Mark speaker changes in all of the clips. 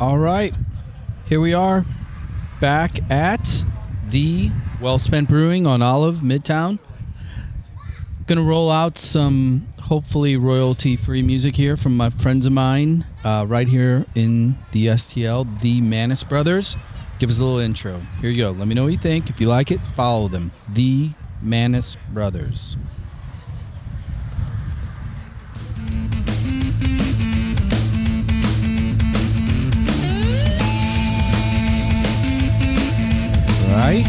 Speaker 1: All right. Here we are back at the Well Spent Brewing on Olive, Midtown. Gonna roll out some hopefully royalty free music here from my friends of mine uh, right here in the STL, the Manis Brothers. Give us a little intro. Here you go. Let me know what you think. If you like it, follow them. The Manis Brothers. Right.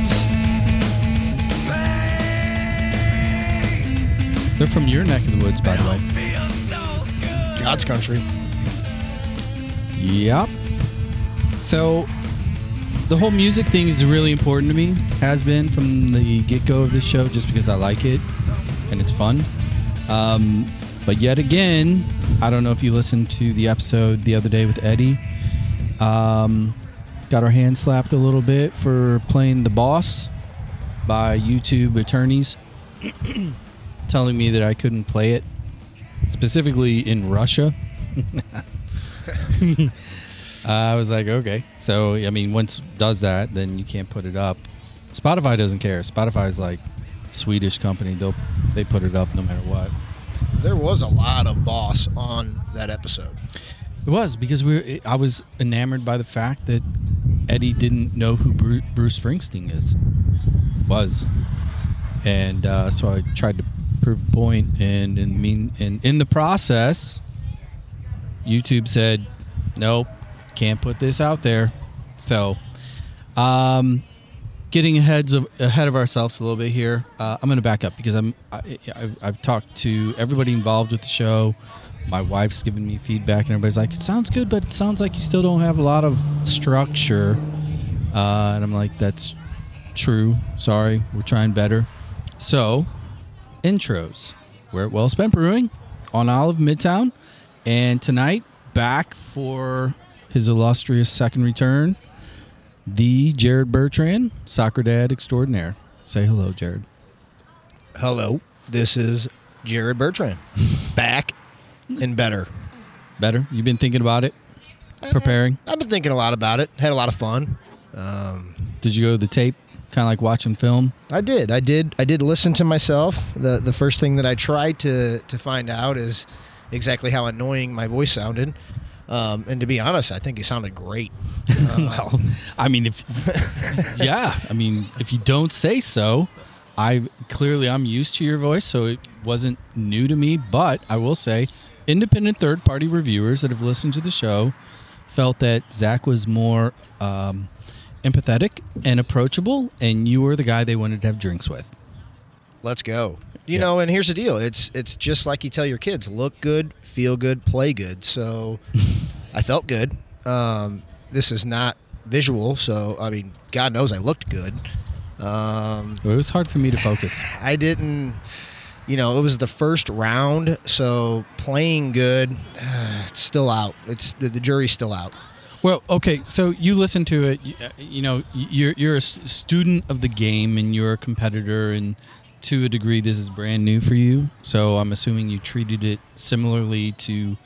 Speaker 1: They're from your neck of the woods, by the way.
Speaker 2: God's country.
Speaker 1: Yep. So the whole music thing is really important to me. Has been from the get go of this show, just because I like it and it's fun. Um, but yet again, I don't know if you listened to the episode the other day with Eddie. Um, got our hands slapped a little bit for playing the boss by YouTube attorneys, telling me that I couldn't play it, specifically in Russia. I was like, okay. So, I mean, once does that, then you can't put it up. Spotify doesn't care. Spotify's like Swedish company. They'll they put it up no matter what.
Speaker 2: There was a lot of boss on that episode.
Speaker 1: It was because we. I was enamored by the fact that Eddie didn't know who Bruce Springsteen is. Was, and uh, so I tried to prove a point, and in mean, and in the process, YouTube said, "Nope, can't put this out there." So, um, getting ahead of ahead of ourselves a little bit here. Uh, I'm going to back up because I'm I, I've, I've talked to everybody involved with the show. My wife's giving me feedback, and everybody's like, "It sounds good, but it sounds like you still don't have a lot of structure." Uh, and I'm like, "That's true. Sorry, we're trying better." So, intros. We're at Well Spent Brewing on Olive Midtown, and tonight back for his illustrious second return the Jarod Bertrand, soccer dad extraordinaire. Say hello, Jarod.
Speaker 2: Hello, this is Jarod Bertrand, back and better.
Speaker 1: Better? You've been thinking about it, preparing.
Speaker 2: I've been thinking a lot about it. Had a lot of fun. Um,
Speaker 1: Did you go to the tape? Kind of like watching film.
Speaker 2: I did. I did. I did listen to myself. the The first thing that I tried to to find out is exactly how annoying my voice sounded. Um, and to be honest, I think it sounded great.
Speaker 1: well, I mean, if yeah, I mean, if you don't say so, I clearly I'm used to your voice, so it wasn't new to me. But I will say, independent third party reviewers that have listened to the show felt that Zach was more um, empathetic and approachable, and you were the guy they wanted to have drinks with.
Speaker 2: Let's go. You
Speaker 1: Yeah.
Speaker 2: know, and here's the deal. It's it's just like you tell your kids: look good, feel good, play good. So, I felt good. Um, this is not visual, so I mean, God knows I looked good. Um,
Speaker 1: It was hard for me to focus.
Speaker 2: I didn't. You know, it was the first round, so playing good, it's still out. It's the, jury's still out.
Speaker 1: Well, okay, so you listen to it. You, uh, you know, you're you're a student of the game, and you're a competitor, and to a degree, this is brand new for you. So I'm assuming you treated it similarly to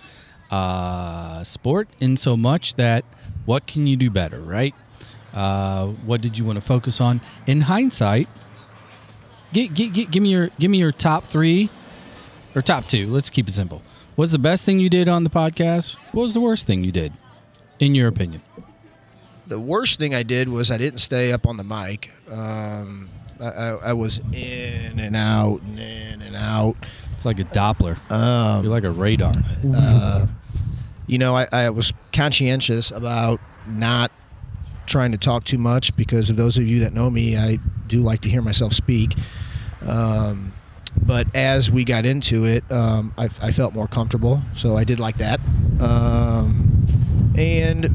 Speaker 1: uh, sport, in so much that what can you do better, right? Uh, what did you want to focus on? In hindsight, gi- gi- gi- give me your give me your top three or top two. Let's keep it simple. What's the best thing you did on the podcast? What was the worst thing you did, in your opinion?
Speaker 2: The worst thing I did was I didn't stay up on the mic. Um, I, I, I was in and out and in and out.
Speaker 1: It's like a Doppler.
Speaker 2: Um,
Speaker 1: You're like a radar.
Speaker 2: uh, you know, I, I was conscientious about not trying to talk too much because of those of you that know me, I do like to hear myself speak. Um, but as we got into it, um, I, I felt more comfortable, so I did like that. Um, and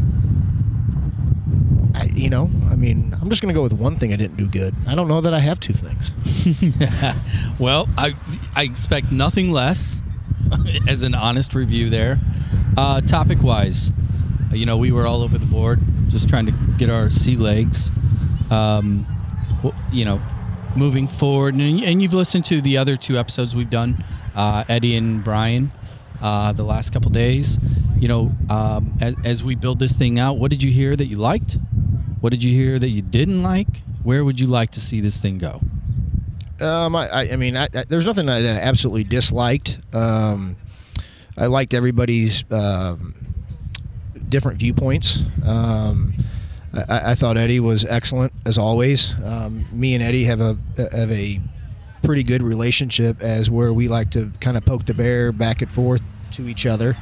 Speaker 2: I, you know, I mean, I'm just going to go with one thing I didn't do good. I don't know that I have two things.
Speaker 1: well, I I expect nothing less as an honest review there. Uh, topic wise, you know, we were all over the board, just trying to get our sea legs. Um, you know, moving forward, and, and you've listened to the other two episodes we've done, uh, Eddie and Brian, uh, the last couple days, you know, um, as, as we build this thing out, what did you hear that you liked? What did you hear that you didn't like? Where would you like to see this thing go?
Speaker 2: Um, I, I, mean, I, I, there's nothing that I absolutely disliked. Um, I liked everybody's um, different viewpoints. Um, I, I thought Eddie was excellent as always. Um, me and Eddie have a have a pretty good relationship as where we like to kind of poke the bear back and forth to each other.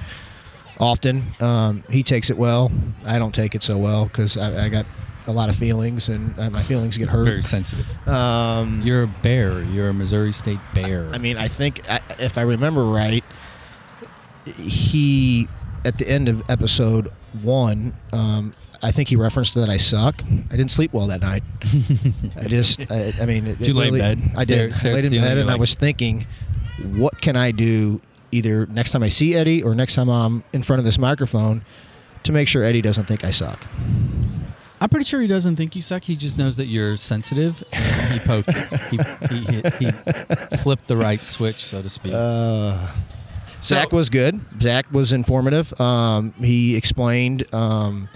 Speaker 2: Often, um, he takes it well. I don't take it so well because I, I got a lot of feelings and uh, my feelings get hurt.
Speaker 1: Very sensitive.
Speaker 2: Um,
Speaker 1: You're a bear. You're a Missouri State bear.
Speaker 2: I mean, I think I- if I remember right, he at the end of episode one, um, I think he referenced that I suck. I didn't sleep well that night. I just, I, I mean, it,
Speaker 1: Did you
Speaker 2: it
Speaker 1: lay in bed?
Speaker 2: I did.
Speaker 1: stare
Speaker 2: I laid in bed,
Speaker 1: you're
Speaker 2: and I was thinking, what can I do either next time I see Eddie or next time I'm in front of this microphone to make sure Eddie doesn't think I suck.
Speaker 1: I'm pretty sure he doesn't think you suck. He just knows that you're sensitive, and he poked. he, he, hit, he flipped the right switch, so to speak.
Speaker 2: Uh, Zach
Speaker 1: So-
Speaker 2: was good. Zach was informative. Um, he explained um,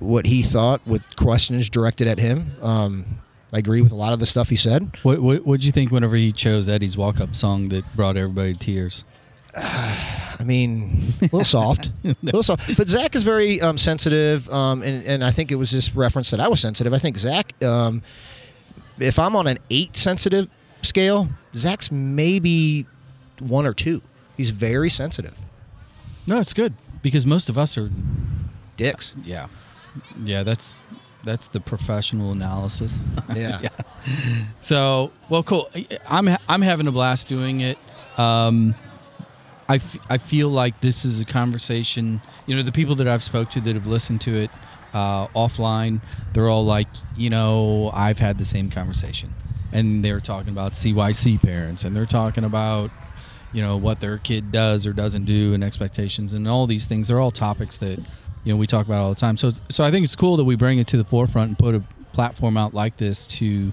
Speaker 2: what he thought with questions directed at him. Um, I agree with a lot of the stuff he said.
Speaker 1: what what what'd you think whenever he chose Eddie's walk-up song that brought everybody to tears?
Speaker 2: I mean, a little soft, a little soft. But Zach is very um, sensitive, um, and, and I think it was just reference that I was sensitive. I think Zach, um, if I'm on an eight sensitive scale, Zach's maybe one or two. He's very sensitive.
Speaker 1: No, it's good because most of us are.
Speaker 2: Dicks.
Speaker 1: Yeah, yeah. That's that's the professional analysis.
Speaker 2: Yeah.
Speaker 1: So, well, cool. I'm I'm having a blast doing it. Um, I, f- I feel like this is a conversation. You know, the people that I've spoke to that have listened to it uh, offline, they're all like, you know, I've had the same conversation, and they're talking about CYC parents, and they're talking about, you know, what their kid does or doesn't do, and expectations, and all these things. They're all topics that you know we talk about all the time. So, so I think it's cool that we bring it to the forefront and put a platform out like this to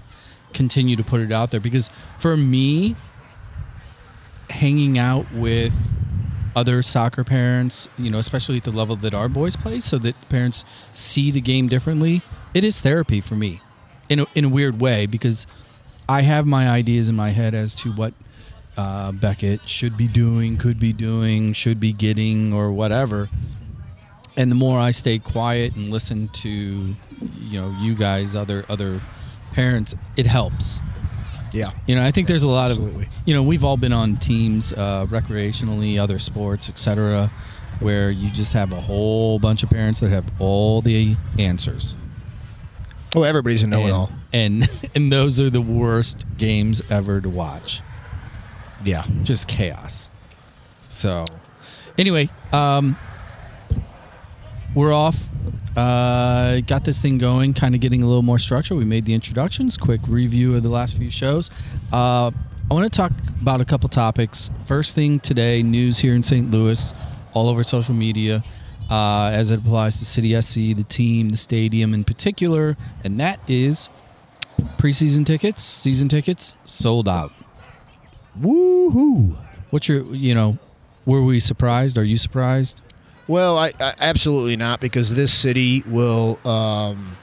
Speaker 1: continue to put it out there. Because for me hanging out with other soccer parents you know especially at the level that our boys play so that parents see the game differently it is therapy for me in a, in a weird way. Because i have my ideas in my head as to what uh, beckett should be doing could be doing should be getting or whatever and the more I stay quiet and listen to, you know, you guys, other other parents, it helps.
Speaker 2: Yeah.
Speaker 1: You know, I think there's a lot
Speaker 2: Absolutely.
Speaker 1: of, you know, we've all been on teams, uh, recreationally, other sports, etc., where you just have a whole bunch of parents that have all the answers.
Speaker 2: Well, everybody's a know-it-all.
Speaker 1: And, and and those are the worst games ever to watch.
Speaker 2: Yeah.
Speaker 1: Just chaos. So, anyway, um, we're off. Uh, got this thing going, kind of getting a little more structure. We made the introductions, quick review of the last few shows. Uh, I want to talk about a couple topics. First thing today, news here in St. Louis, all over social media, uh, as it applies to City SC, the team, the stadium in particular, and that is preseason tickets, season tickets sold out.
Speaker 2: Woohoo!
Speaker 1: What's your, you know, were we surprised? Are you surprised?
Speaker 2: Well, I, I absolutely not because this city will um,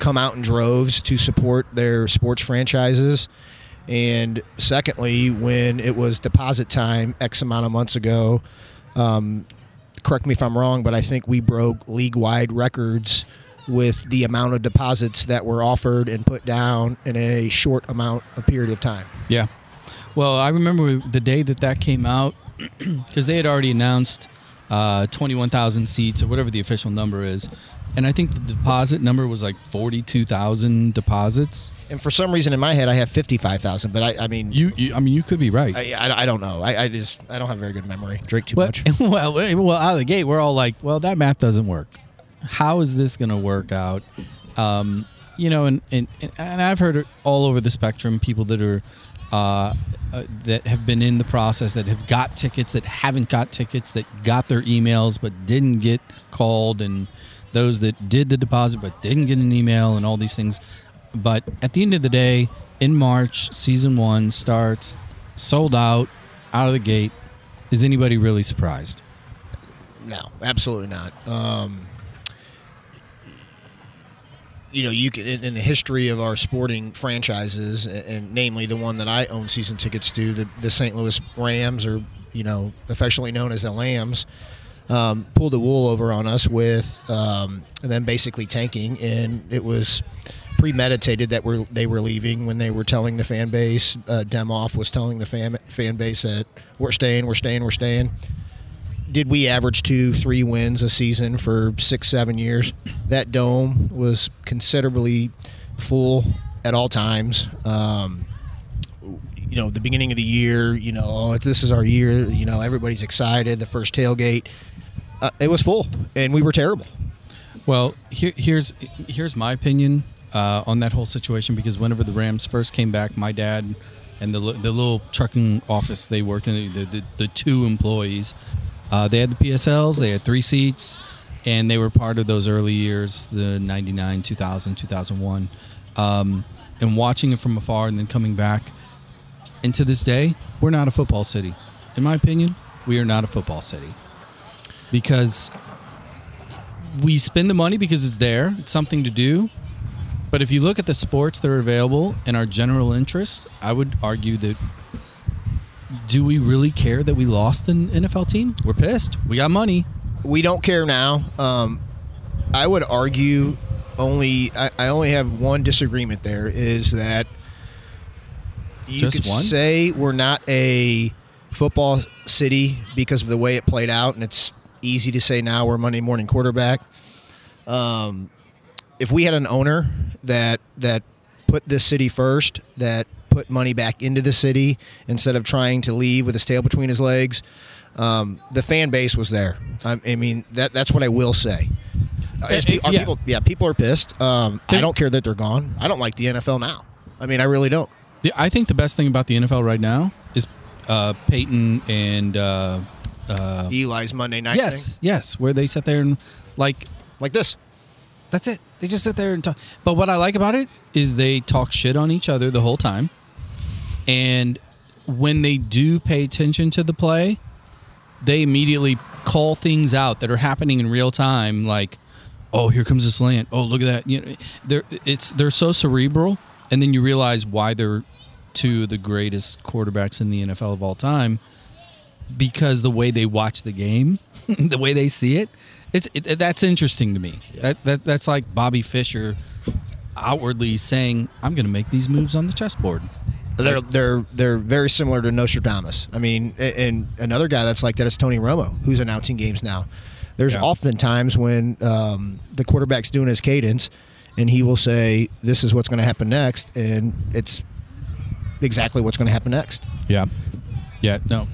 Speaker 2: come out in droves to support their sports franchises. And secondly, when it was deposit time X amount of months ago, um, correct me if I'm wrong, but I think we broke league wide records with the amount of deposits that were offered and put down in a short amount of period of time.
Speaker 1: Yeah. Well, I remember the day that that came out because they had already announced uh, 21,000 seats or whatever the official number is. And I think the deposit number was like 42,000 deposits.
Speaker 2: And for some reason in my head, I have 55,000, but I, I mean,
Speaker 1: You, you, I mean, you could be right.
Speaker 2: I, I, I don't know. I, I just I don't have very good memory. Drink too
Speaker 1: well,
Speaker 2: much.
Speaker 1: well, well, out of the gate, we're all like, well, that math doesn't work. How is this going to work out? Um, you know, and, and and I've heard all over the spectrum. People that are uh, uh, that have been in the process, that have got tickets, that haven't got tickets, that got their emails but didn't get called, and those that did the deposit but didn't get an email, and all these things. But at the end of the day, in March, season one starts, sold out, out of the gate. Is anybody really surprised?
Speaker 2: no, absolutely not. Um, you know, you can in, in, the history of our sporting franchises, and, and, namely the one that I own season tickets to, the, the St. Louis Rams, or you know, affectionately known as the Lambs, um, pulled the wool over on us with, um, and then basically tanking, and it was premeditated that we're, they were leaving when they were telling the fan base. Uh, Demoff was telling the fan fan base that we're staying, we're staying, we're staying did we average two, three wins a season for six, seven years? That dome was considerably full at all times. Um, you know, the beginning of the year, you know, oh, this is our year. You know, everybody's excited. The first tailgate, uh, it was full, and we were terrible.
Speaker 1: Well, here, here's here's my opinion uh, on that whole situation because whenever the Rams first came back, my dad and the the little trucking office they worked in, the, the, the two employees uh, they had the PSLs, they had three seats, and they were part of those early years, the 99, 2000, 2001. Um, and watching it from afar and then coming back. And to this day, we're not a football city. In my opinion, we are not a football city. Because we spend the money because it's there, it's something to do. But if you look at the sports that are available and our general interest, I would argue that do we really care that we lost an NFL team? We're pissed. We got money.
Speaker 2: We don't care now. Um, I would argue only. I, I, only have one disagreement. There is that you
Speaker 1: Just
Speaker 2: could
Speaker 1: one?
Speaker 2: say we're not a football city because of the way it played out, and it's easy to say now we're Monday morning quarterback. Um, if we had an owner that that put this city first, that put money back into the city instead of trying to leave with his tail between his legs. Um, the fan base was there. I, I, mean, that that's what I will say. As,
Speaker 1: yeah.
Speaker 2: People, yeah, people are pissed. Um, I don't care that they're gone. I don't like the NFL now. I mean, I really don't.
Speaker 1: The, I think the best thing about the NFL right now is uh, Peyton and uh, uh,
Speaker 2: Eli's Monday night.
Speaker 1: Yes,
Speaker 2: thing.
Speaker 1: yes, where they sit there and like
Speaker 2: like this.
Speaker 1: That's it. They just sit there and talk. But what I like about it is they talk shit on each other the whole time. And when they do pay attention to the play, they immediately call things out that are happening in real time, like, "Oh, here comes this slant. Oh, look at that." You know, they're it's they're so cerebral, and then you realize why they're two of the greatest quarterbacks in the NFL of all time because the way they watch the game, the way they see it, it's it, that's interesting to me. Yeah. That, that that's like Bobby Fischer outwardly saying, "I'm going to make these moves on the chessboard."
Speaker 2: They're they're they're very similar to Nostradamus. I mean, and another guy that's like that is Tony Romo, who's announcing games now. There's yeah. often times when um, the quarterback's doing his cadence, and he will say, "This is what's going to happen next," and it's exactly what's going to happen next.
Speaker 1: Yeah, yeah, no.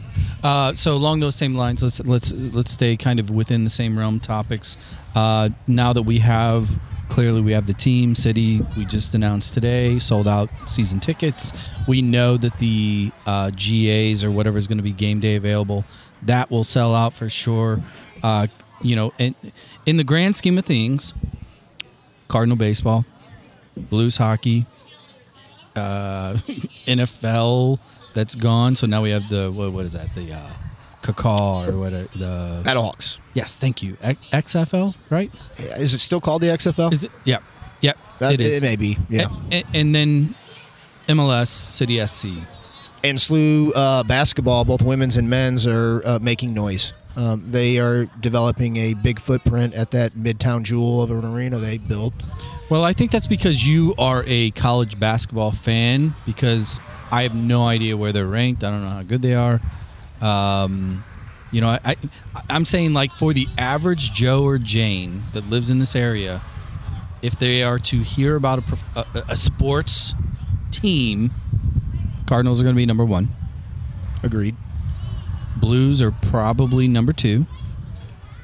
Speaker 1: Uh, so along those same lines, let's let's let's stay kind of within the same realm topics. Uh, now that we have clearly we have the team. City we just announced today sold out season tickets. We know that the uh, gas or whatever is going to be game day available that will sell out for sure. Uh, you know in, in the grand scheme of things cardinal baseball blues hockey uh, nfl that's gone. So now we have the what, what is that? The uh, Kakar or what uh, the
Speaker 2: Battlehawks.
Speaker 1: Yes, thank you. XFL, right?
Speaker 2: Is it still called the XFL?
Speaker 1: Is it? Yeah, yeah. That, it is.
Speaker 2: It may be. Yeah.
Speaker 1: And, and then MLS City SC
Speaker 2: and SLU uh, basketball, both women's and men's, are uh, making noise. Um, they are developing a big footprint at that midtown jewel of an arena they built.
Speaker 1: Well, I think that's because you are a college basketball fan. Because I have no idea where they're ranked. I don't know how good they are. Um, you know, I, I I'm saying like for the average Joe or Jane that lives in this area, if they are to hear about a, a, a sports team, Cardinals are going to be number one.
Speaker 2: Agreed.
Speaker 1: Blues are probably number two.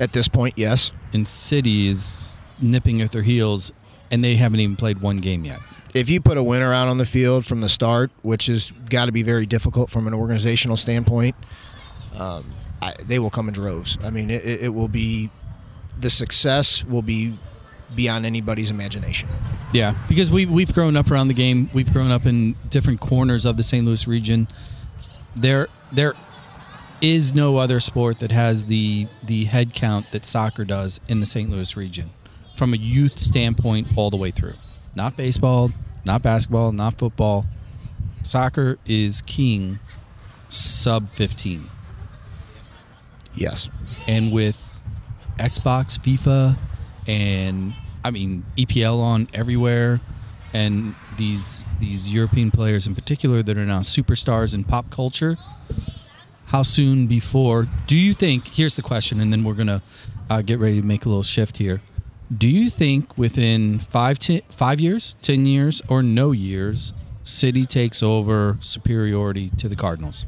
Speaker 2: At this point, yes.
Speaker 1: And City is nipping at their heels, and they haven't even played one game yet
Speaker 2: if you put a winner out on the field from the start, which has got to be very difficult from an organizational standpoint, um, I, they will come in droves. I mean, it, it, will be the success will be beyond anybody's imagination.
Speaker 1: Yeah, because we we've grown up around the game. We've grown up in different corners of the St. Louis region. There, there, is no other sport that has the the head count that soccer does in the St. Louis region, from a youth standpoint all the way through. Not baseball, not basketball, not football. Soccer is king, sub fifteen,
Speaker 2: Yes.
Speaker 1: and with Xbox, FIFA, and I mean EPL on everywhere, and these these European players in particular that are now superstars in pop culture. How soon before do you think? Here's the question, and then we're gonna uh, get ready to make a little shift here. Do you think within five, ten, five years, ten years, or no years, City takes over superiority to the Cardinals?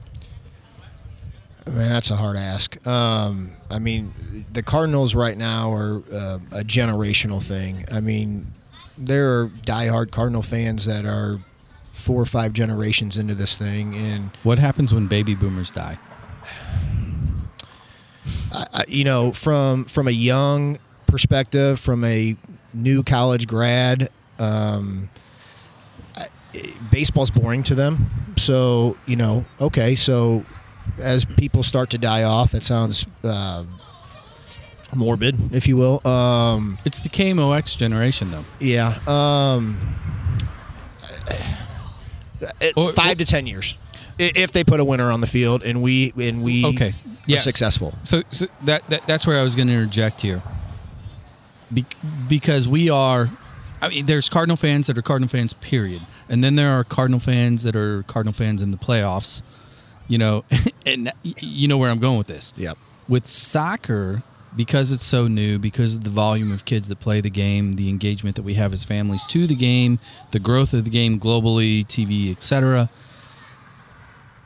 Speaker 2: Man, that's a hard ask. Um, I mean, the Cardinals right now are uh, a generational thing. I mean, there are diehard Cardinal fans that are four or five generations into this thing, and
Speaker 1: What happens when baby boomers die?
Speaker 2: I, I- you know, from from a young perspective, from a new college grad, um, baseball's boring to them. So you know, okay, so as people start to die off, that sounds uh, morbid, if you will. Um,
Speaker 1: It's the KMOX generation, though.
Speaker 2: yeah, um,
Speaker 1: Or-
Speaker 2: five to ten years. If they put a winner on the field and we and we
Speaker 1: Okay.
Speaker 2: are
Speaker 1: Yes.
Speaker 2: successful,
Speaker 1: So, so that, that that's where I was going to interject here, Be- because we are. I mean, there's Cardinal fans that are Cardinal fans, period, and then there are Cardinal fans that are Cardinal fans in the playoffs. You know, and you know where I'm going with this.
Speaker 2: yep.
Speaker 1: With soccer, because it's so new, because of the volume of kids that play the game, the engagement that we have as families to the game, the growth of the game globally, TV, etc.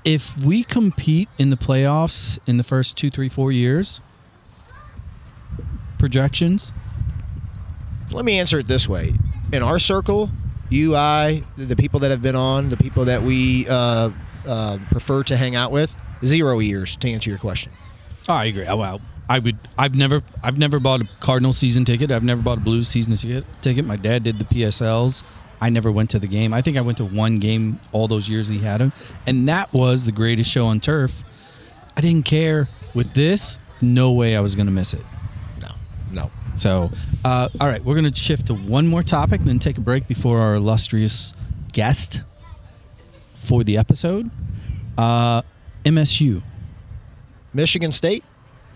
Speaker 1: If we compete in the playoffs in the first two, three, four years, projections,
Speaker 2: Let me answer it this way: in our circle, you, I, the people that have been on, the people that we uh, uh, prefer to hang out with, zero years to answer your question.
Speaker 1: Oh, I agree. Well, I would. I've never. I've never bought a Cardinal season ticket. I've never bought a Blues season ticket. Ticket. My dad did the PSLs. I never went to the game. I think I went to one game all those years he had him, and that was the greatest show on turf. I didn't care. With this, no way I was going to miss it.
Speaker 2: No, no.
Speaker 1: So, uh, all right, we're going to shift to one more topic, and then take a break before our illustrious guest for the episode. Uh, MSU,
Speaker 2: Michigan State,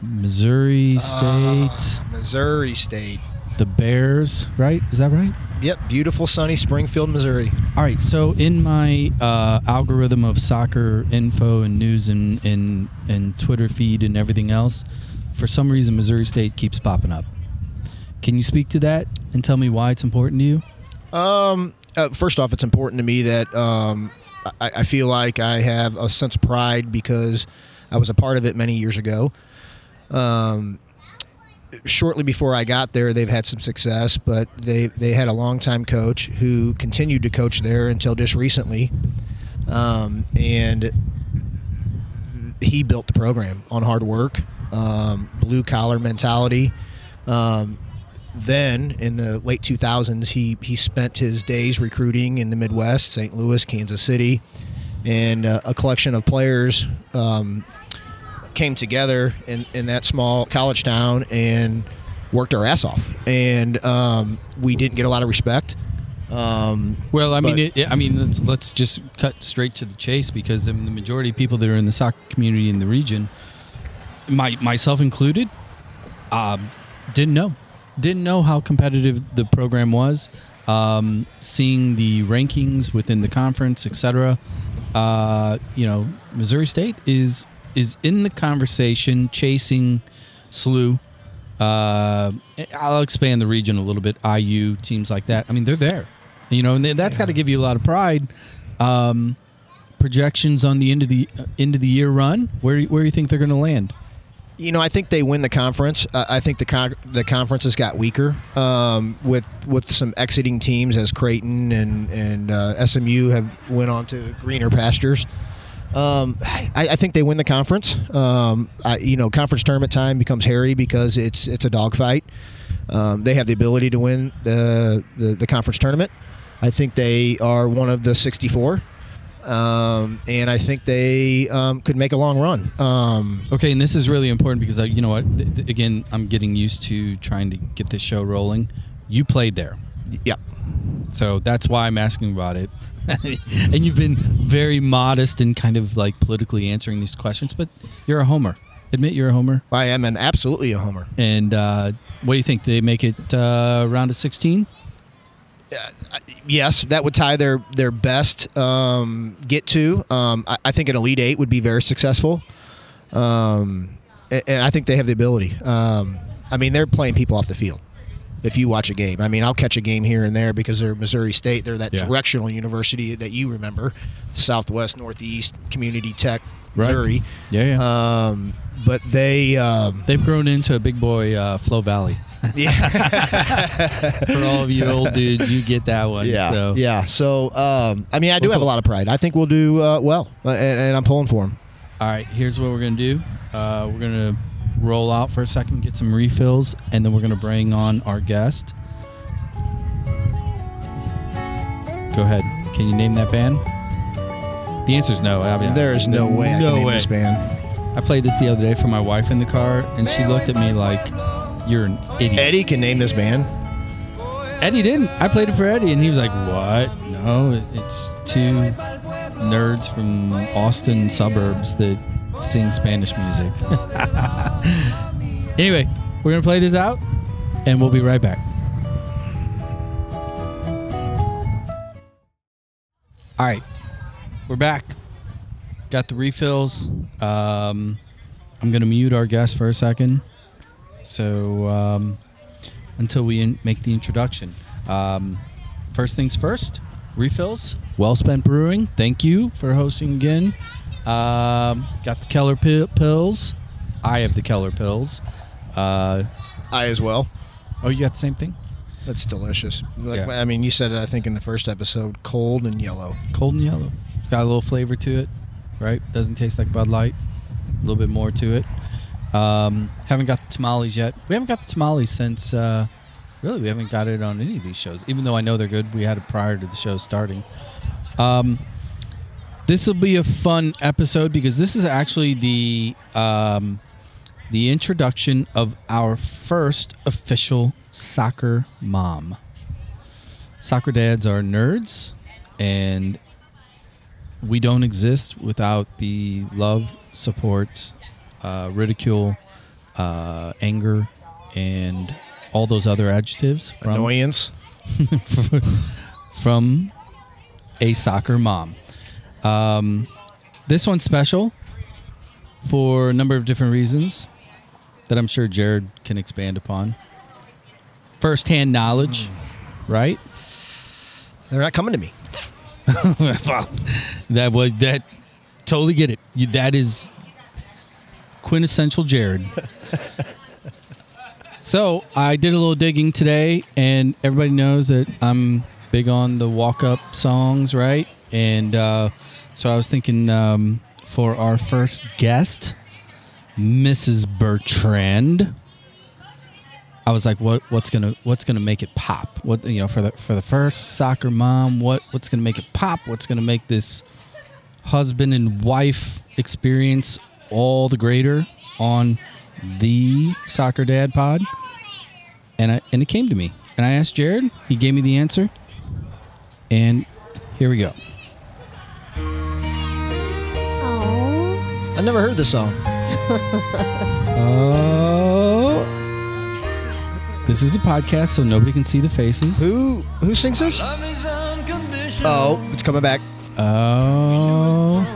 Speaker 1: Missouri State.
Speaker 2: Missouri State.
Speaker 1: the Bears, right? Is that right?
Speaker 2: Yep, beautiful sunny Springfield, Missouri.
Speaker 1: All right. So in my uh, algorithm of soccer info and news and, and and Twitter feed and everything else, for some reason Missouri State keeps popping up. Can you speak to that and tell me why it's important to you?
Speaker 2: Um, uh, first off, it's important to me that um, I, I feel like I have a sense of pride because I was a part of it many years ago. Um, shortly before I got there, they've had some success, but they they had a longtime coach who continued to coach there until just recently, um, and he built the program on hard work, um, blue collar mentality. Um, then in the late 2000s, he he spent his days recruiting in the Midwest, St. Louis, Kansas City, and uh, a collection of players um, came together in, in that small college town and worked our ass off. And um, we didn't get a lot of respect. Um,
Speaker 1: Well, I mean, it, I mean, let's let's just cut straight to the chase because I mean, the majority of people that are in the soccer community in the region, my myself included, um, didn't know, didn't know how competitive the program was. Um, seeing the rankings within the conference, etc. Uh, you know, Missouri State is is in the conversation, chasing SLU. Uh, I'll expand the region a little bit. IU teams like that. I mean, they're there. You know, and that's got to give you a lot of pride. Um, projections on the end of the uh, end of the year run. Where where do you think they're going to land?
Speaker 2: You know, I think they win the conference. Uh, I think the con- the conference has got weaker um, with with some exiting teams as Creighton and and uh, SMU have went on to greener pastures. Um, I, I think they win the conference. Um, I, you know, conference tournament time becomes hairy because it's it's a dogfight. Um, they have the ability to win the, the the conference tournament. I think they are one of the 64. Um, and I think they um, could make a long run. Um,
Speaker 1: Okay, and this is really important because I, you know what? Th- th- again, I'm getting used to trying to get this show rolling. You played there,
Speaker 2: yeah,
Speaker 1: so that's why I'm asking about it. and you've been very modest and kind of like politically answering these questions, but you're a homer. Admit you're a homer.
Speaker 2: I am an absolutely a homer.
Speaker 1: And uh, what do you think? They make it uh, round of 16?
Speaker 2: Yes, that would tie their their best um, get to. Um, I, I think an elite eight would be very successful, um, a- and, I think they have the ability. Um, I mean, they're playing people off the field. If you watch a game, I mean, I'll catch a game here and there because they're Missouri State. They're that
Speaker 1: Yeah.
Speaker 2: directional university that you remember, Southwest, Northeast, Community Tech,
Speaker 1: Right.
Speaker 2: Missouri.
Speaker 1: Yeah, yeah.
Speaker 2: Um, but they, um,
Speaker 1: They've grown into a big boy uh, Flow Valley.
Speaker 2: yeah.
Speaker 1: For all of you old dudes, you get that one.
Speaker 2: Yeah,
Speaker 1: So.
Speaker 2: yeah. So, um, I mean, I do
Speaker 1: Well,
Speaker 2: have a lot of pride. I think we'll do uh, well, uh, and, and I'm pulling for him.
Speaker 1: All right, here's what we're gonna do. Uh, we're gonna roll out for a second, get some refills, and then we're gonna bring on our guest. Go ahead. Can you name that band? The answer is no. I mean,
Speaker 2: There is no way I
Speaker 1: no
Speaker 2: can name
Speaker 1: way.
Speaker 2: this band.
Speaker 1: I played this the other day for my wife in the car, and she looked at me like, "You're an idiot."
Speaker 2: Eddie can name this band.
Speaker 1: Eddie didn't. I played it for Eddie, and he was like, "What? No, it's two nerds from Austin suburbs that sing Spanish music." anyway, we're gonna play this out, and we'll be right back. All right, we're back. Got the refills. Um, I'm gonna mute our guest for a second. So. Um, until we in- make the introduction. Um, first things first, refills. Well spent brewing. Thank you for hosting again. Um, got the Keller pi- pills. I have the Keller Pils. Uh,
Speaker 2: I as well.
Speaker 1: oh, you got the same thing?
Speaker 2: That's delicious. Like,
Speaker 1: Yeah.
Speaker 2: I mean, you said it. I think in the first episode, cold and yellow.
Speaker 1: Cold and yellow. Got a little flavor to it, right? Doesn't taste like Bud Light. A little bit more to it. Um, haven't got the tamales yet. We haven't got the tamales since. Uh, really, we haven't got it on any of these shows. Even though I know they're good, we had it prior to the show starting. Um, this will be a fun episode because this is actually the um, the introduction of our first official soccer mom. Soccer dads are nerds, and we don't exist without the love, support, uh, ridicule, uh, anger, and all those other adjectives from
Speaker 2: Annoyance.
Speaker 1: from a soccer mom. Um, this one's special for a number of different reasons that I'm sure Jarod can expand upon. First-hand knowledge, right?
Speaker 2: They're not coming to me.
Speaker 1: that was that. Totally get it. You, that is quintessential Jarod. so I did a little digging today, and everybody knows that I'm big on the walk-up songs, right? And uh, so I was thinking um, for our first guest, Mrs. Bertrand. I was like, what what's gonna what's gonna make it pop? What you know for the for the first soccer mom, what what's gonna make it pop? What's gonna make this husband and wife experience all the greater on the soccer dad pod? And I and it came to me. And I asked Jarod, he gave me the answer. And here we go.
Speaker 3: Oh,
Speaker 2: I never heard this song.
Speaker 1: Oh This is a podcast, so nobody can see the faces.
Speaker 2: Who who sings this? Oh, it's coming back.
Speaker 1: Oh,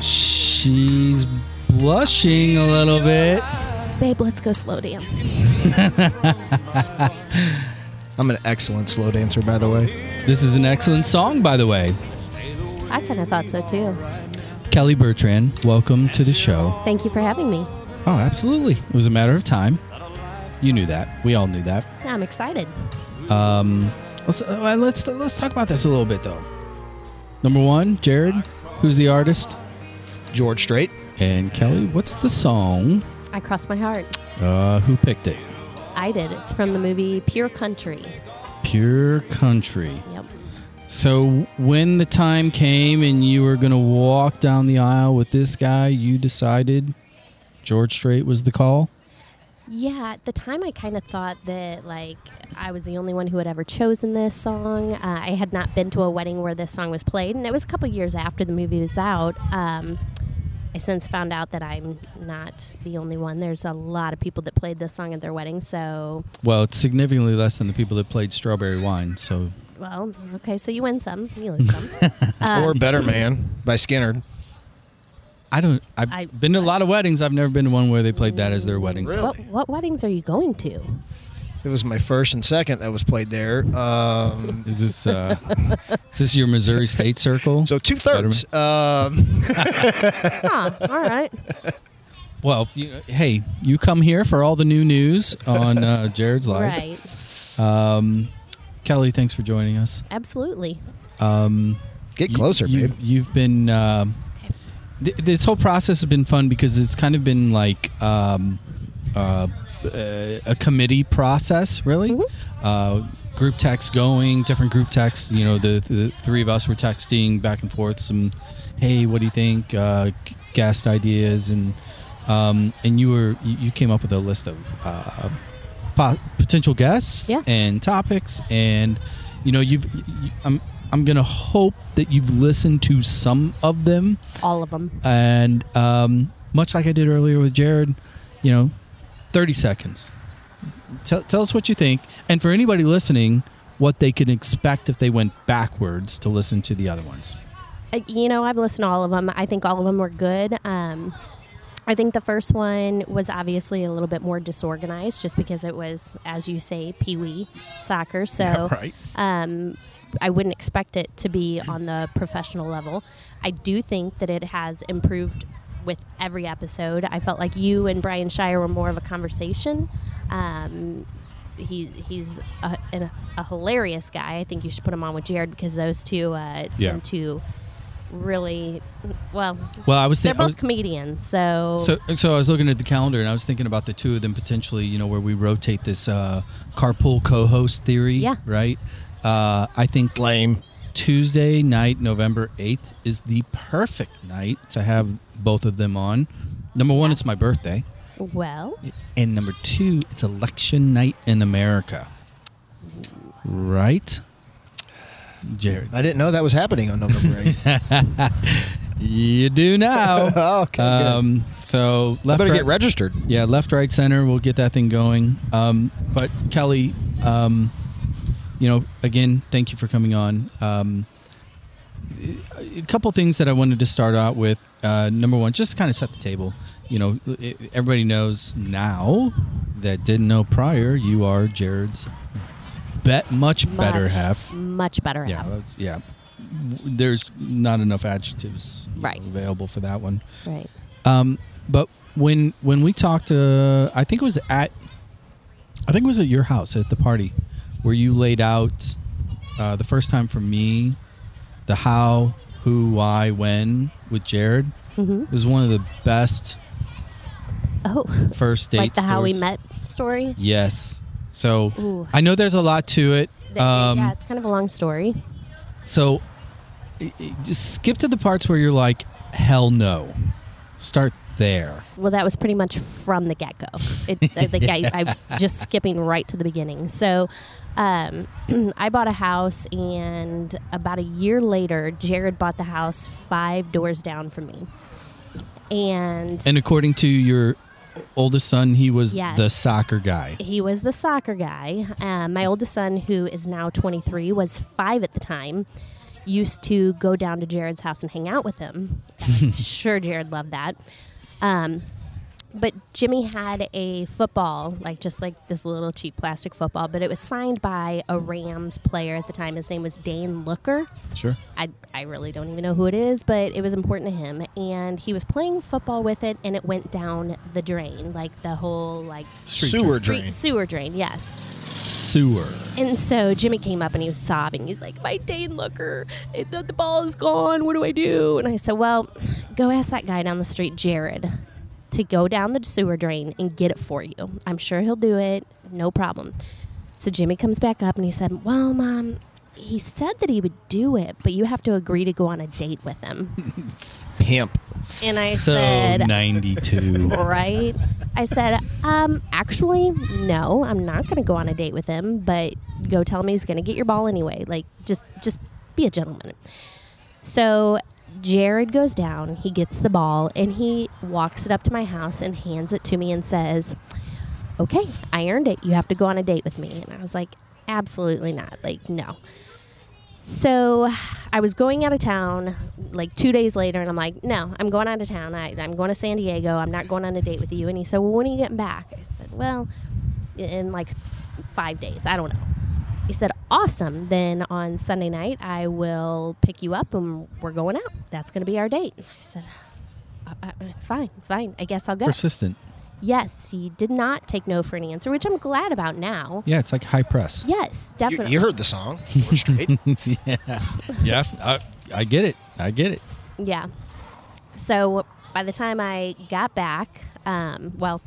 Speaker 1: she's blushing a little bit.
Speaker 3: babe, let's go slow dance.
Speaker 2: I'm an excellent slow dancer, by the way.
Speaker 1: This is an excellent song, by the way.
Speaker 3: I kind of thought so too.
Speaker 1: Kelly Bertrand, welcome to the show.
Speaker 3: Thank you for having me.
Speaker 1: Oh, absolutely. It was a matter of time. You knew that. We all knew that.
Speaker 3: Yeah, I'm excited.
Speaker 1: Um, let's uh, let's let's talk about this a little bit though. Number one, Jarod, who's the artist,
Speaker 2: George Strait.
Speaker 1: And Kelly, what's the song?
Speaker 3: I crossed my heart.
Speaker 1: Uh, who picked it?
Speaker 3: I did. It's from the movie Pure Country.
Speaker 1: Pure Country.
Speaker 3: Yep.
Speaker 1: So when the time came and you were going to walk down the aisle with this guy, you decided George Strait was the call.
Speaker 3: Yeah, at the time I kind of thought that like I was the only one who had ever chosen this song. Uh, I had not been to a wedding where this song was played, and it was a couple years after the movie was out. Um, I since found out that I'm not the only one. There's a lot of people that played this song at their wedding. So,
Speaker 1: Well, it's significantly less than the people that played Strawberry Wine. So
Speaker 3: well, okay, so you win some, you lose some. Um,
Speaker 2: or Better Man by Skinner.
Speaker 1: I don't. I've
Speaker 3: I-
Speaker 1: been to a lot of weddings. I've never been to one where they played that as their wedding song.
Speaker 3: what, what weddings are you going to?
Speaker 2: It was my first and second that was played there. Um,
Speaker 1: Is this uh, is this your Missouri State Circle?
Speaker 2: so two thirds. Um,
Speaker 3: Huh, all right.
Speaker 1: well, you hey, you come here for all the new news on uh, Jarod's life.
Speaker 3: Right.
Speaker 1: Um, Kelly, thanks for joining us.
Speaker 3: Absolutely.
Speaker 1: Um,
Speaker 2: get closer,
Speaker 1: you,
Speaker 2: babe.
Speaker 1: You've been. um th- this whole process has been fun because it's kind of been like um, uh, uh, a committee process, really.
Speaker 3: Mhm.
Speaker 1: Uh, group text going, different group texts. You know, the, the three of us were texting back and forth. Some, hey, what do you think? Uh, guest ideas, and um, and you were you you came up with a list of uh, po- potential guests
Speaker 3: Yeah.
Speaker 1: and topics, and you know, you've. You, I'm I'm gonna hope that you've listened to some of them,
Speaker 3: All of them.
Speaker 1: and um, much like I did earlier with Jarod, you know, 30 seconds. Tell, tell us what you think, and for anybody listening, what they can expect if they went backwards to listen to the other ones.
Speaker 3: You know, I've listened to all of them. I think all of them were good. Um, I think the first one was obviously a little bit more disorganized, just because it was, as you say, pee wee soccer. So,
Speaker 1: right.
Speaker 3: um, I wouldn't expect it to be on the professional level. I do think that it has improved with every episode. I felt like you and Brian Shire were more of a conversation. Um, he he's a, an- a hilarious guy. I think you should put him on with Jarod because those two uh, tend
Speaker 1: Yeah.
Speaker 3: to really well.
Speaker 1: Well, I was
Speaker 3: They're
Speaker 1: thinking.
Speaker 3: both comedians, so,
Speaker 1: So, so I was looking at the calendar and I was thinking about the two of them potentially, you know, where we rotate this uh, carpool co-host theory.
Speaker 3: Yeah.
Speaker 1: Right. Uh, I think
Speaker 2: Lame.
Speaker 1: Tuesday night, November 8th, is the perfect night to have both of them on. Number one, it's my birthday.
Speaker 3: well.
Speaker 1: And number two, it's election night in America. Right? Jarod.
Speaker 2: I didn't know that was happening on November 8th.
Speaker 1: You do now.
Speaker 2: oh, okay. good.
Speaker 1: um, so
Speaker 2: I
Speaker 1: left,
Speaker 2: better
Speaker 1: right,
Speaker 2: get registered.
Speaker 1: yeah, left, right, center. We'll get that thing going. Um, but Kelly, um, you know, again, thank you for coming on. Um, a couple things that I wanted to start out with. Uh, number one, just kind of set the table. You know, everybody knows now that didn't know prior. You are Jarod's bet much, better
Speaker 3: much,
Speaker 1: half.
Speaker 3: Much better
Speaker 1: Yeah,
Speaker 3: half.
Speaker 1: yeah. There's not enough adjectives you know,
Speaker 3: Right.
Speaker 1: available for that one.
Speaker 3: Right.
Speaker 1: Um, but when when we talked, uh, I think it was at, I think it was at your house at the party, where you laid out uh, the first time for me, the how, who, why, when with Jarod.
Speaker 3: hmm
Speaker 1: It was one of the best
Speaker 3: Oh,
Speaker 1: first date
Speaker 3: like the how we met story.
Speaker 1: Yes. So
Speaker 3: Ooh.
Speaker 1: I know there's a lot to it. Um,
Speaker 3: yeah, it's kind of a long story.
Speaker 1: So just skip to the parts where you're like, hell no. Start there.
Speaker 3: Well, that was pretty much from the get go. I think I, I'm just skipping right to the beginning. So, um, I bought a house, and about a year later, Jarod bought the house five doors down from me. And
Speaker 1: And according to your oldest son, he was
Speaker 3: Yes.
Speaker 1: the soccer guy.
Speaker 3: he was the soccer guy. Um, my oldest son, who is now 23, was five at the time. Used to go down to Jarod's house and hang out with him. Sure Jarod loved that. Um, but Jimmy had a football, like just like this little cheap plastic football, but it was signed by a Rams player at the time. His name was Dane Looker.
Speaker 1: Sure.
Speaker 3: I, I really don't even know who it is, but it was important to him. And he was playing football with it, and it went down the drain, like the whole like
Speaker 1: Street
Speaker 2: Sewer
Speaker 3: street
Speaker 2: drain.
Speaker 3: sewer drain. Yes.
Speaker 1: Sewer.
Speaker 3: And so Jimmy came up and he was sobbing. He's like, "My Dane Looker, it, the, the ball is gone. What do I do?" And I said, "Well, go ask that guy down the street, Jarod, to go down the sewer drain and get it for you. I'm sure he'll do it. No problem." So Jimmy comes back up and he said, "Well, mom, he said that he would do it, but you have to agree to go on a date with him.
Speaker 2: Pimp.
Speaker 3: And I
Speaker 1: so
Speaker 3: said,
Speaker 1: 92.
Speaker 3: right? I said, um, actually, no, I'm not going to go on a date with him, but go tell him he's going to get your ball anyway. Like, just, just be a gentleman. So Jarod goes down, he gets the ball, and he walks it up to my house and hands it to me and says, okay, I earned it. You have to go on a date with me. And I was like, absolutely not. Like, no. So I was going out of town like two days later, and I'm like, no, I'm going out of town. I, I'm going to San Diego. I'm not going on a date with you. And he said, well, when are you getting back? I said, well, in like five days. I don't know. He said, awesome. Then on Sunday night, I will pick you up and we're going out. That's going to be our date. I said, uh, uh, fine, fine. I guess I'll go.
Speaker 1: Persistent.
Speaker 3: Yes, he did not take no for an answer, which I'm glad about now.
Speaker 1: Yeah, it's like high press.
Speaker 3: Yes, definitely.
Speaker 2: you heard the song. We're
Speaker 1: yeah. Yeah. I, I get it. I get it.
Speaker 3: Yeah. So by the time I got back, um, well,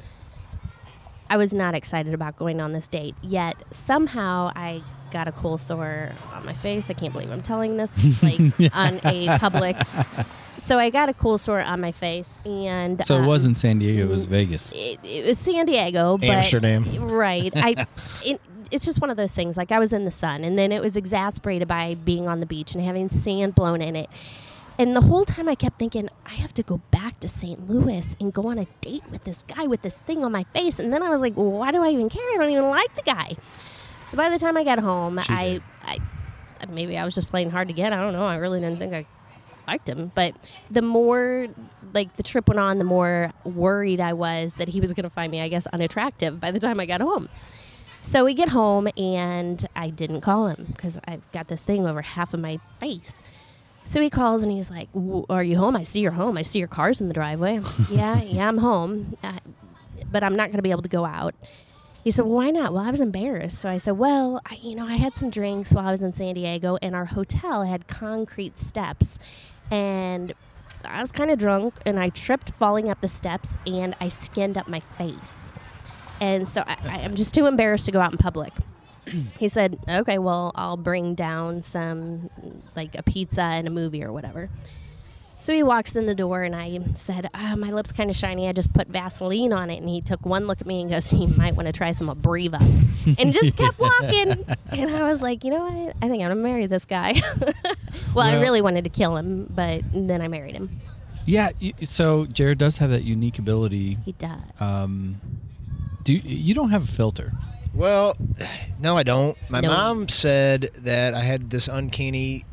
Speaker 3: I was not excited about going on this date. Yet somehow I got a cold sore on my face. I can't believe I'm telling this like on a public. So I got a cold sore on my face, and
Speaker 1: So it
Speaker 3: um,
Speaker 1: wasn't San Diego, it was Vegas.
Speaker 3: It, it was San Diego, but
Speaker 2: Amsterdam.
Speaker 3: Right. I. It, it's just one of those things. Like I was in the sun, and then it was exasperated by being on the beach and having sand blown in it. And the whole time I kept thinking, I have to go back to St. Louis and go on a date with this guy with this thing on my face. And then I was like, well, why do I even care? I don't even like the guy. So by the time I got home, I. I, maybe I was just playing hard to get. I don't know. I really didn't think I liked him. But the more like the trip went on, the more worried I was that he was going to find me, I guess, unattractive by the time I got home. So we get home and I didn't call him because I've got this thing over half of my face. So he calls and he's like, "W- "Are you home? I see you're home. I see your car's in the driveway." Yeah, yeah, I'm home, uh, but I'm not going to be able to go out. He said, well, "Why not?" Well, I was embarrassed, so I said, "Well, I, you know, I had some drinks while I was in San Diego, and our hotel had concrete steps, and I was kind of drunk, and I tripped falling up the steps, and I skinned up my face, and so I, I'm just too embarrassed to go out in public." He said, "Okay, well, I'll bring down some like a pizza and a movie or whatever." So he walks in the door, and I said, oh, "My lips kind of shiny. I just put Vaseline on it." And he took one look at me and goes, "You might want to try some Abreva," and just kept walking. And I was like, "You know what? I think I'm gonna marry this guy." well, I really wanted to kill him, but then I married him.
Speaker 1: Yeah. So Jarod does have that unique ability.
Speaker 3: He does.
Speaker 1: Um, do you don't have a filter?
Speaker 2: Well, no, I don't. My
Speaker 3: No.
Speaker 2: mom said that I had this uncanny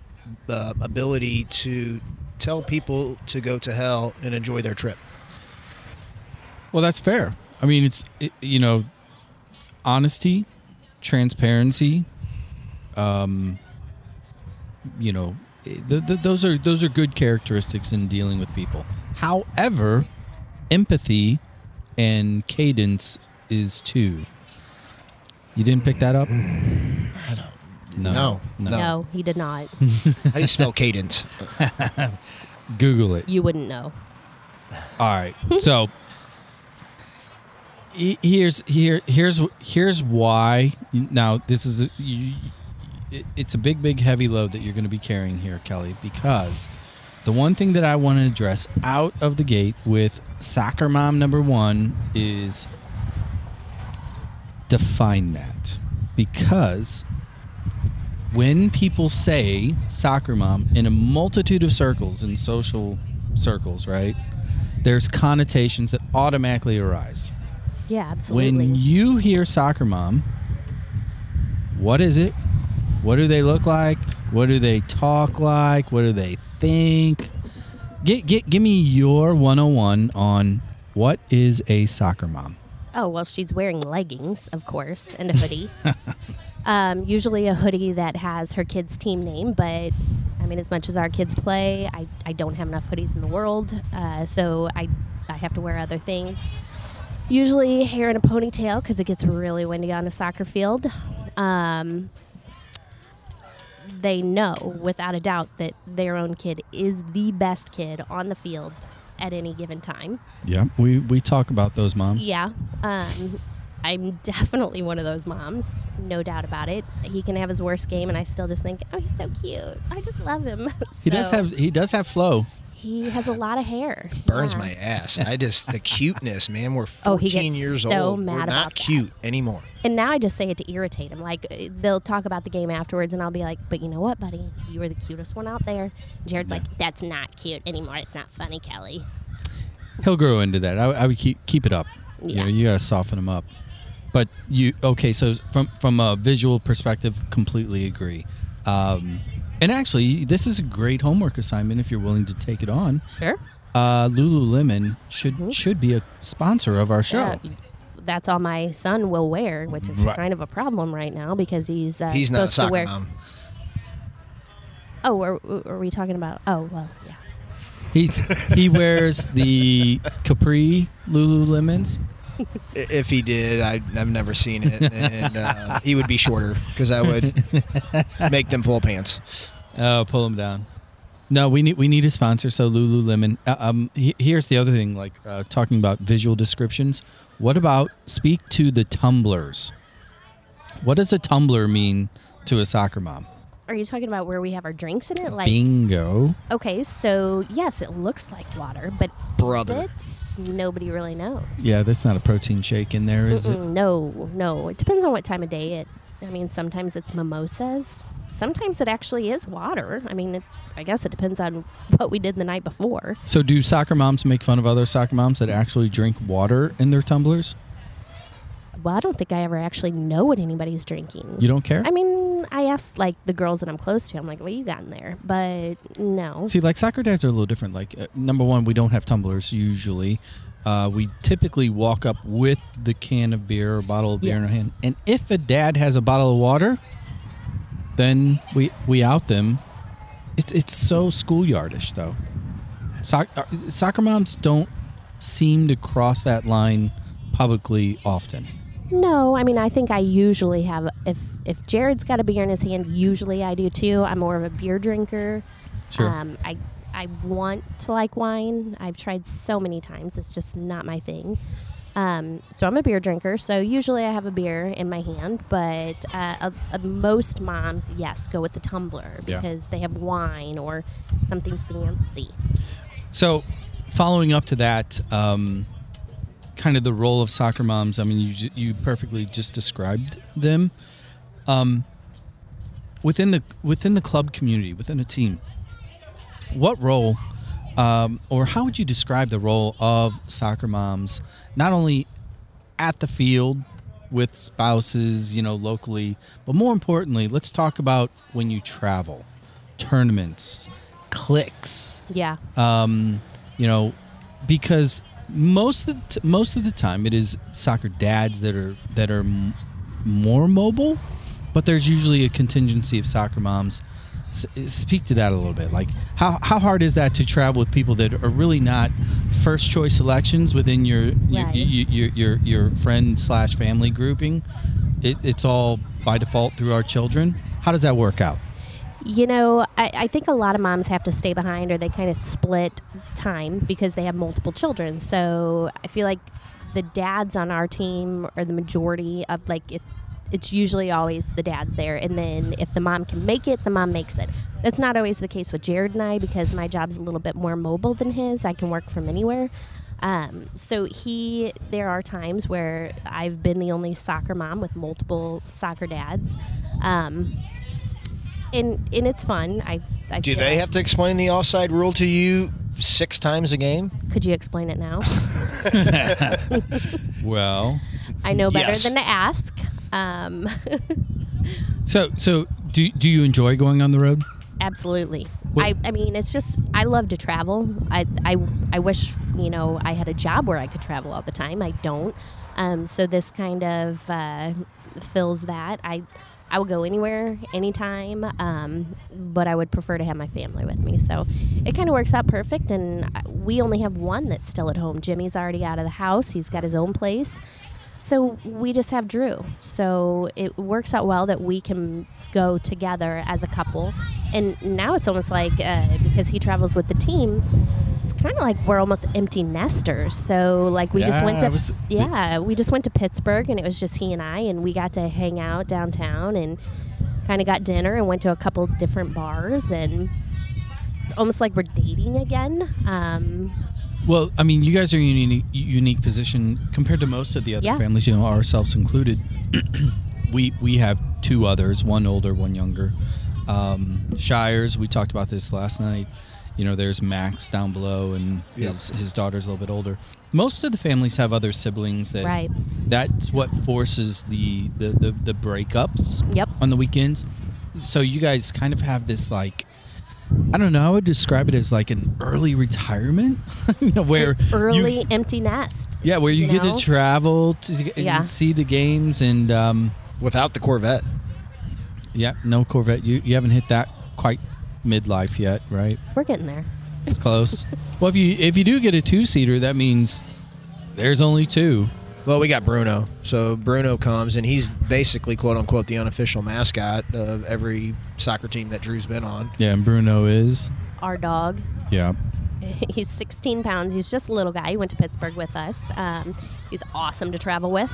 Speaker 2: uh, ability to tell people to go to hell and enjoy their trip.
Speaker 1: Well, that's fair. I mean, it's it, you know, honesty, transparency. Um, you know, th- th- those are those are good characteristics in dealing with people. However, empathy and cadence is too. You didn't pick that up?
Speaker 2: I don't.
Speaker 1: No,
Speaker 2: No,
Speaker 1: no.
Speaker 2: no.
Speaker 3: no, he did not.
Speaker 2: How do you spell cadence?
Speaker 1: Google it.
Speaker 3: You wouldn't know.
Speaker 1: All right. So he- here's here here's here's why. Now this is a, you, it, it's a big big heavy load that you're going to be carrying here, Kelly, because the one thing that I want to address out of the gate with soccer mom number one is define that because when people say soccer mom in a multitude of circles in social circles, right? There's connotations that automatically arise.
Speaker 3: Yeah, absolutely.
Speaker 1: When you hear soccer mom, what is it? What do they look like? What do they talk like? What do they think? Get, get, give me your 101 on what is a soccer mom.
Speaker 3: Oh, well, she's wearing leggings, of course, and a hoodie. um, usually a hoodie that has her kid's team name, but I mean, as much as our kids play, I, I don't have enough hoodies in the world, uh, so I, I have to wear other things. Usually hair in a ponytail because it gets really windy on a soccer field. Um, they know without a doubt that their own kid is the best kid on the field at any given time.
Speaker 1: Yeah, we, we talk about those moms.
Speaker 3: Yeah. Um, I'm definitely one of those moms, no doubt about it. He can have his worst game, and I still just think, oh, he's so cute. I just love him.
Speaker 1: He does have he does have flow.
Speaker 3: He has a lot of hair.
Speaker 2: Burns
Speaker 3: Yeah.
Speaker 2: my ass. I just the cuteness, man. We're 14
Speaker 3: Oh, he gets
Speaker 2: years
Speaker 3: so
Speaker 2: old.
Speaker 3: mad
Speaker 2: We're
Speaker 3: about
Speaker 2: not
Speaker 3: that.
Speaker 2: cute anymore.
Speaker 3: And now I just say it to irritate him. Like uh, they'll talk about the game afterwards, and I'll be like, "But you know what, buddy? You were the cutest one out there." Jarod's like, "That's not cute anymore. It's not funny, Kelly."
Speaker 1: He'll grow into that. I, I would keep keep it up. You
Speaker 3: Yeah.
Speaker 1: know, you gotta soften him up. But you okay? So from from a visual perspective, completely agree. Um, and actually, this is a great homework assignment if you're willing to take it on.
Speaker 3: Sure.
Speaker 1: Uh, Lululemon should should be a sponsor of our show.
Speaker 3: Mm-hmm. Yeah, that's all my son will wear, which is
Speaker 1: Right.
Speaker 3: kind of a problem right now because he's uh,
Speaker 2: He's not a
Speaker 3: supposed
Speaker 2: soccer
Speaker 3: to wear.
Speaker 2: mom.
Speaker 3: Oh, are, are we talking about? Oh, well, yeah.
Speaker 1: He's he wears the capri Lululemons.
Speaker 2: If he did, I, I've never seen it, and uh, he would be shorter because I would make them full pants.
Speaker 1: Oh, pull them down. No, we need we need a sponsor. So Lululemon. Uh, um, he, here's the other thing. Like uh, talking about visual descriptions. What about speak to the tumblers? What does a tumbler mean to a soccer mom?
Speaker 3: Are you talking about where we have our drinks in it? Like,
Speaker 1: Bingo.
Speaker 3: okay, so yes, it looks like water, but
Speaker 2: Brother.
Speaker 3: it's nobody really knows.
Speaker 1: Yeah, that's not a protein shake in there, is it?
Speaker 3: No, no. It depends on what time of day it. I mean, sometimes it's mimosas. Sometimes it actually is water. I mean, it, I guess it depends on what we did the night before.
Speaker 1: So do soccer moms make fun of other soccer moms that actually drink water in their tumblers?
Speaker 3: Well, I don't think I ever actually know what anybody's drinking.
Speaker 1: You don't care?
Speaker 3: I mean, I asked like the girls that I'm close to. I'm like, "What you got in there?" But no.
Speaker 1: See, like soccer dads are a little different. Like, uh, number one, we don't have tumblers usually. Uh, we typically walk up with the can of beer or bottle of beer in our hand. And if a dad has a bottle of water, then we we out them. It's it's so schoolyardish though. Soc- uh, soccer moms don't seem to cross that line publicly often.
Speaker 3: No, I mean, I think I usually have. If if Jarod's got a beer in his hand, usually I do too. I'm more of a beer drinker.
Speaker 1: Sure.
Speaker 3: Um, I I want to like wine. I've tried so many times. It's just not my thing. Um, so I'm a beer drinker. So usually I have a beer in my hand. But uh, uh, uh, most moms, yes, go with the tumbler
Speaker 1: Yeah.
Speaker 3: because they have wine or something fancy.
Speaker 1: So, following up to that, um, kind of the role of soccer moms. I mean, you you perfectly just described them. Um, within the within the club community, within a team, what role, um, or how would you describe the role of soccer moms, not only at the field with spouses, you know, locally, but more importantly, let's talk about when you travel, tournaments, cliques
Speaker 3: Yeah.
Speaker 1: um, you know, because most of the t- most of the time it is soccer dads that are that are m- more mobile, but there's usually a contingency of soccer moms. S- speak to that a little bit. Like how how hard is that to travel with people that are really not first choice selections within your your
Speaker 3: Right.
Speaker 1: your, your, your, your friend slash family grouping? It, it's all by default through our children. How does that work out?
Speaker 3: You know, I, I think a lot of moms have to stay behind or they kind of split time because they have multiple children. So I feel like the dads on our team are the majority of like it. It's usually always the dads there, and then if the mom can make it, the mom makes it. That's not always the case with Jarod and I because my job's a little bit more mobile than his. I can work from anywhere. Um, so he, there are times where I've been the only soccer mom with multiple soccer dads. Um, and and it's fun. I, I
Speaker 2: Do they
Speaker 3: like-
Speaker 2: have to explain the offside rule to you six times a game?
Speaker 3: Could you explain it now?
Speaker 1: Well,
Speaker 3: I know better
Speaker 2: Yes.
Speaker 3: than to ask. Um,
Speaker 1: so so do do you enjoy going on the road?
Speaker 3: absolutely.
Speaker 1: What-
Speaker 3: I, I mean, it's just I love to travel. I, I I wish you know I had a job where I could travel all the time. I don't. Um, so this kind of uh, fills that. I I would go anywhere, anytime, um, but I would prefer to have my family with me. So it kind of works out perfect. And we only have one that's still at home. Jimmy's already out of the house. He's got his own place. So we just have Drew. So it works out well that we can go together as a couple. And now it's almost like uh, because he travels with the team, it's kind of like we're almost empty nesters. So like we just went to
Speaker 1: was-
Speaker 3: yeah, we just went to Pittsburgh and it was just he and I and we got to hang out downtown and kind of got dinner and went to a couple different bars and it's almost like we're dating again. Um,
Speaker 1: Well, I mean, you guys are in a unique, unique position compared to most of the other
Speaker 3: Yeah.
Speaker 1: families, you know, ourselves included. we we have two others, one older, one younger. Um, Shires, we talked about this last night. You know, there's Max down below, and
Speaker 2: Yep.
Speaker 1: his his daughter's a little bit older. Most of the families have other siblings that.
Speaker 3: Right.
Speaker 1: That's what forces the the the, the breakups
Speaker 3: Yep.
Speaker 1: on the weekends. So you guys kind of have this like. I don't know. I would describe it as like an early retirement, you know, where
Speaker 3: it's early
Speaker 1: you,
Speaker 3: empty nest.
Speaker 1: yeah, where you, get
Speaker 3: know?
Speaker 1: to travel to and
Speaker 3: Yeah.
Speaker 1: see the games, and um,
Speaker 2: Without the Corvette.
Speaker 1: yeah, no Corvette. You you haven't hit that quite midlife yet, right?
Speaker 3: We're getting there.
Speaker 1: It's close. well, if you if you do get a two seater, that means there's only two.
Speaker 2: Well, we got Bruno. So Bruno comes, and he's basically quote unquote the unofficial mascot of every soccer team that Drew's been on.
Speaker 1: Yeah, and Bruno is
Speaker 3: Our dog.
Speaker 1: yeah.
Speaker 3: He's 16 pounds. He's just a little guy. He went to Pittsburgh with us. Um, he's awesome to travel with.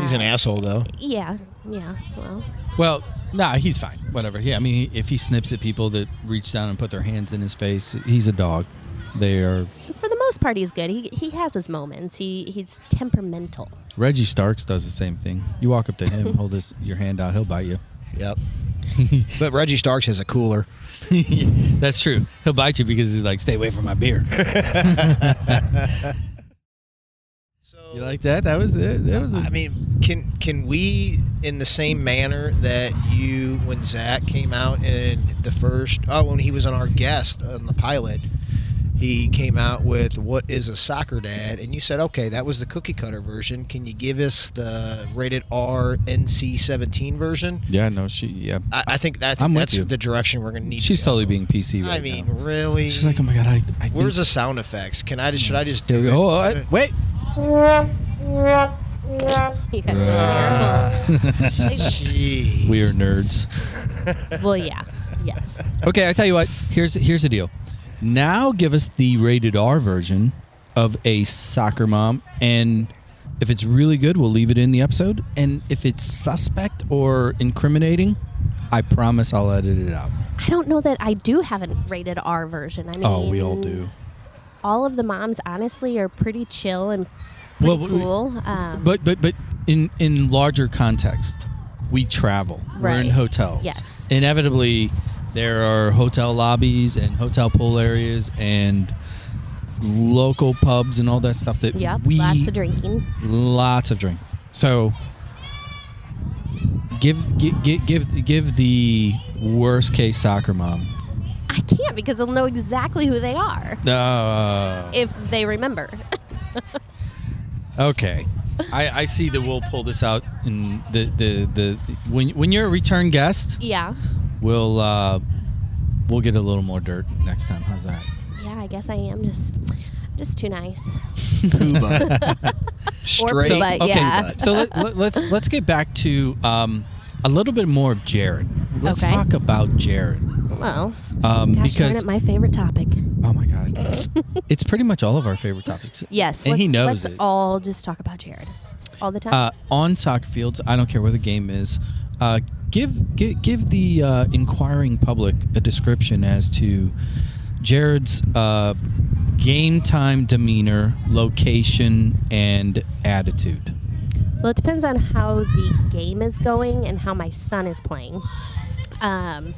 Speaker 2: He's an
Speaker 3: Uh,
Speaker 2: asshole, though.
Speaker 3: Yeah, yeah. Well,
Speaker 1: Well, nah, he's fine. Whatever. Yeah, I mean, if he snips at people that reach down and put their hands in his face, he's a dog. They are.
Speaker 3: for the most part, he's good. He, he has his moments. He he's temperamental.
Speaker 1: Reggie Starks does the same thing. You walk up to him, hold his your hand out, he'll bite you.
Speaker 2: Yep. but Reggie Starks has a cooler.
Speaker 1: That's true. He'll bite you because he's like, "Stay away from my beer." so, you like that? That was it. That was. A,
Speaker 2: I mean, can can we, in the same manner that you, when Zach came out in the first, oh, when he was on our guest on the pilot, he came out with what is a soccer dad, and you said, okay, that was the cookie cutter version. Can you give us the rated R NC seventeen version?
Speaker 1: yeah, no, she. Yeah,
Speaker 2: I, I think that
Speaker 1: I'm
Speaker 2: that's the direction we're gonna need.
Speaker 1: she's
Speaker 2: to go.
Speaker 1: totally being PC right
Speaker 2: I mean,
Speaker 1: now.
Speaker 2: really?
Speaker 1: She's like, "Oh my god, I." I
Speaker 2: Where's
Speaker 1: think-
Speaker 2: the sound effects? Can I just? Should I just do it?
Speaker 1: Oh, I- wait.
Speaker 3: You guys are terrible.
Speaker 1: We are nerds.
Speaker 3: well, yeah. Yes.
Speaker 1: Okay, I tell you what. Here's here's the deal. Now give us the rated R version of a soccer mom, and if it's really good, we'll leave it in the episode. And if it's suspect or incriminating, I promise I'll edit it out.
Speaker 3: I don't know that I do have a rated R version. I mean,
Speaker 1: Oh, we all do.
Speaker 3: All of the moms, honestly, are pretty chill and
Speaker 1: Well,
Speaker 3: cool. Um,
Speaker 1: But but but in in larger context, we travel. Right. We're in hotels.
Speaker 3: Yes.
Speaker 1: Inevitably, there are hotel lobbies and hotel pool areas and local pubs and all that stuff that
Speaker 3: yep,
Speaker 1: we
Speaker 3: lots of drinking.
Speaker 1: lots of drink. So give give give give, the worst case soccer mom.
Speaker 3: I can't because they'll know exactly who they are
Speaker 1: Uh,
Speaker 3: if they remember.
Speaker 1: okay. I, I see that we'll pull this out in the, the, the when when you're a return guest,
Speaker 3: yeah.
Speaker 1: we'll uh, we'll get a little more dirt next time. How's that?
Speaker 3: Yeah, I guess I am just just too nice.
Speaker 2: Cuba. Straight.
Speaker 3: Or But,
Speaker 1: okay,
Speaker 3: yeah.
Speaker 1: so let, let, let's let's get back to um, a little bit more of Jarod. Let's
Speaker 3: Okay.
Speaker 1: talk about Jarod
Speaker 3: Well,
Speaker 1: um,
Speaker 3: gosh darn
Speaker 1: because
Speaker 3: it, my favorite topic.
Speaker 1: oh my god, it's pretty much all of our favorite topics.
Speaker 3: Yes,
Speaker 1: and
Speaker 3: let's,
Speaker 1: he knows
Speaker 3: let's
Speaker 1: it.
Speaker 3: all just talk about Jarod all the time.
Speaker 1: uh, on soccer fields. I don't care where the game is. Uh, give, give give the uh, inquiring public a description as to Jarod's uh, game time demeanor, location, and attitude.
Speaker 3: Well, it depends on how the game is going and how my son is playing. Um,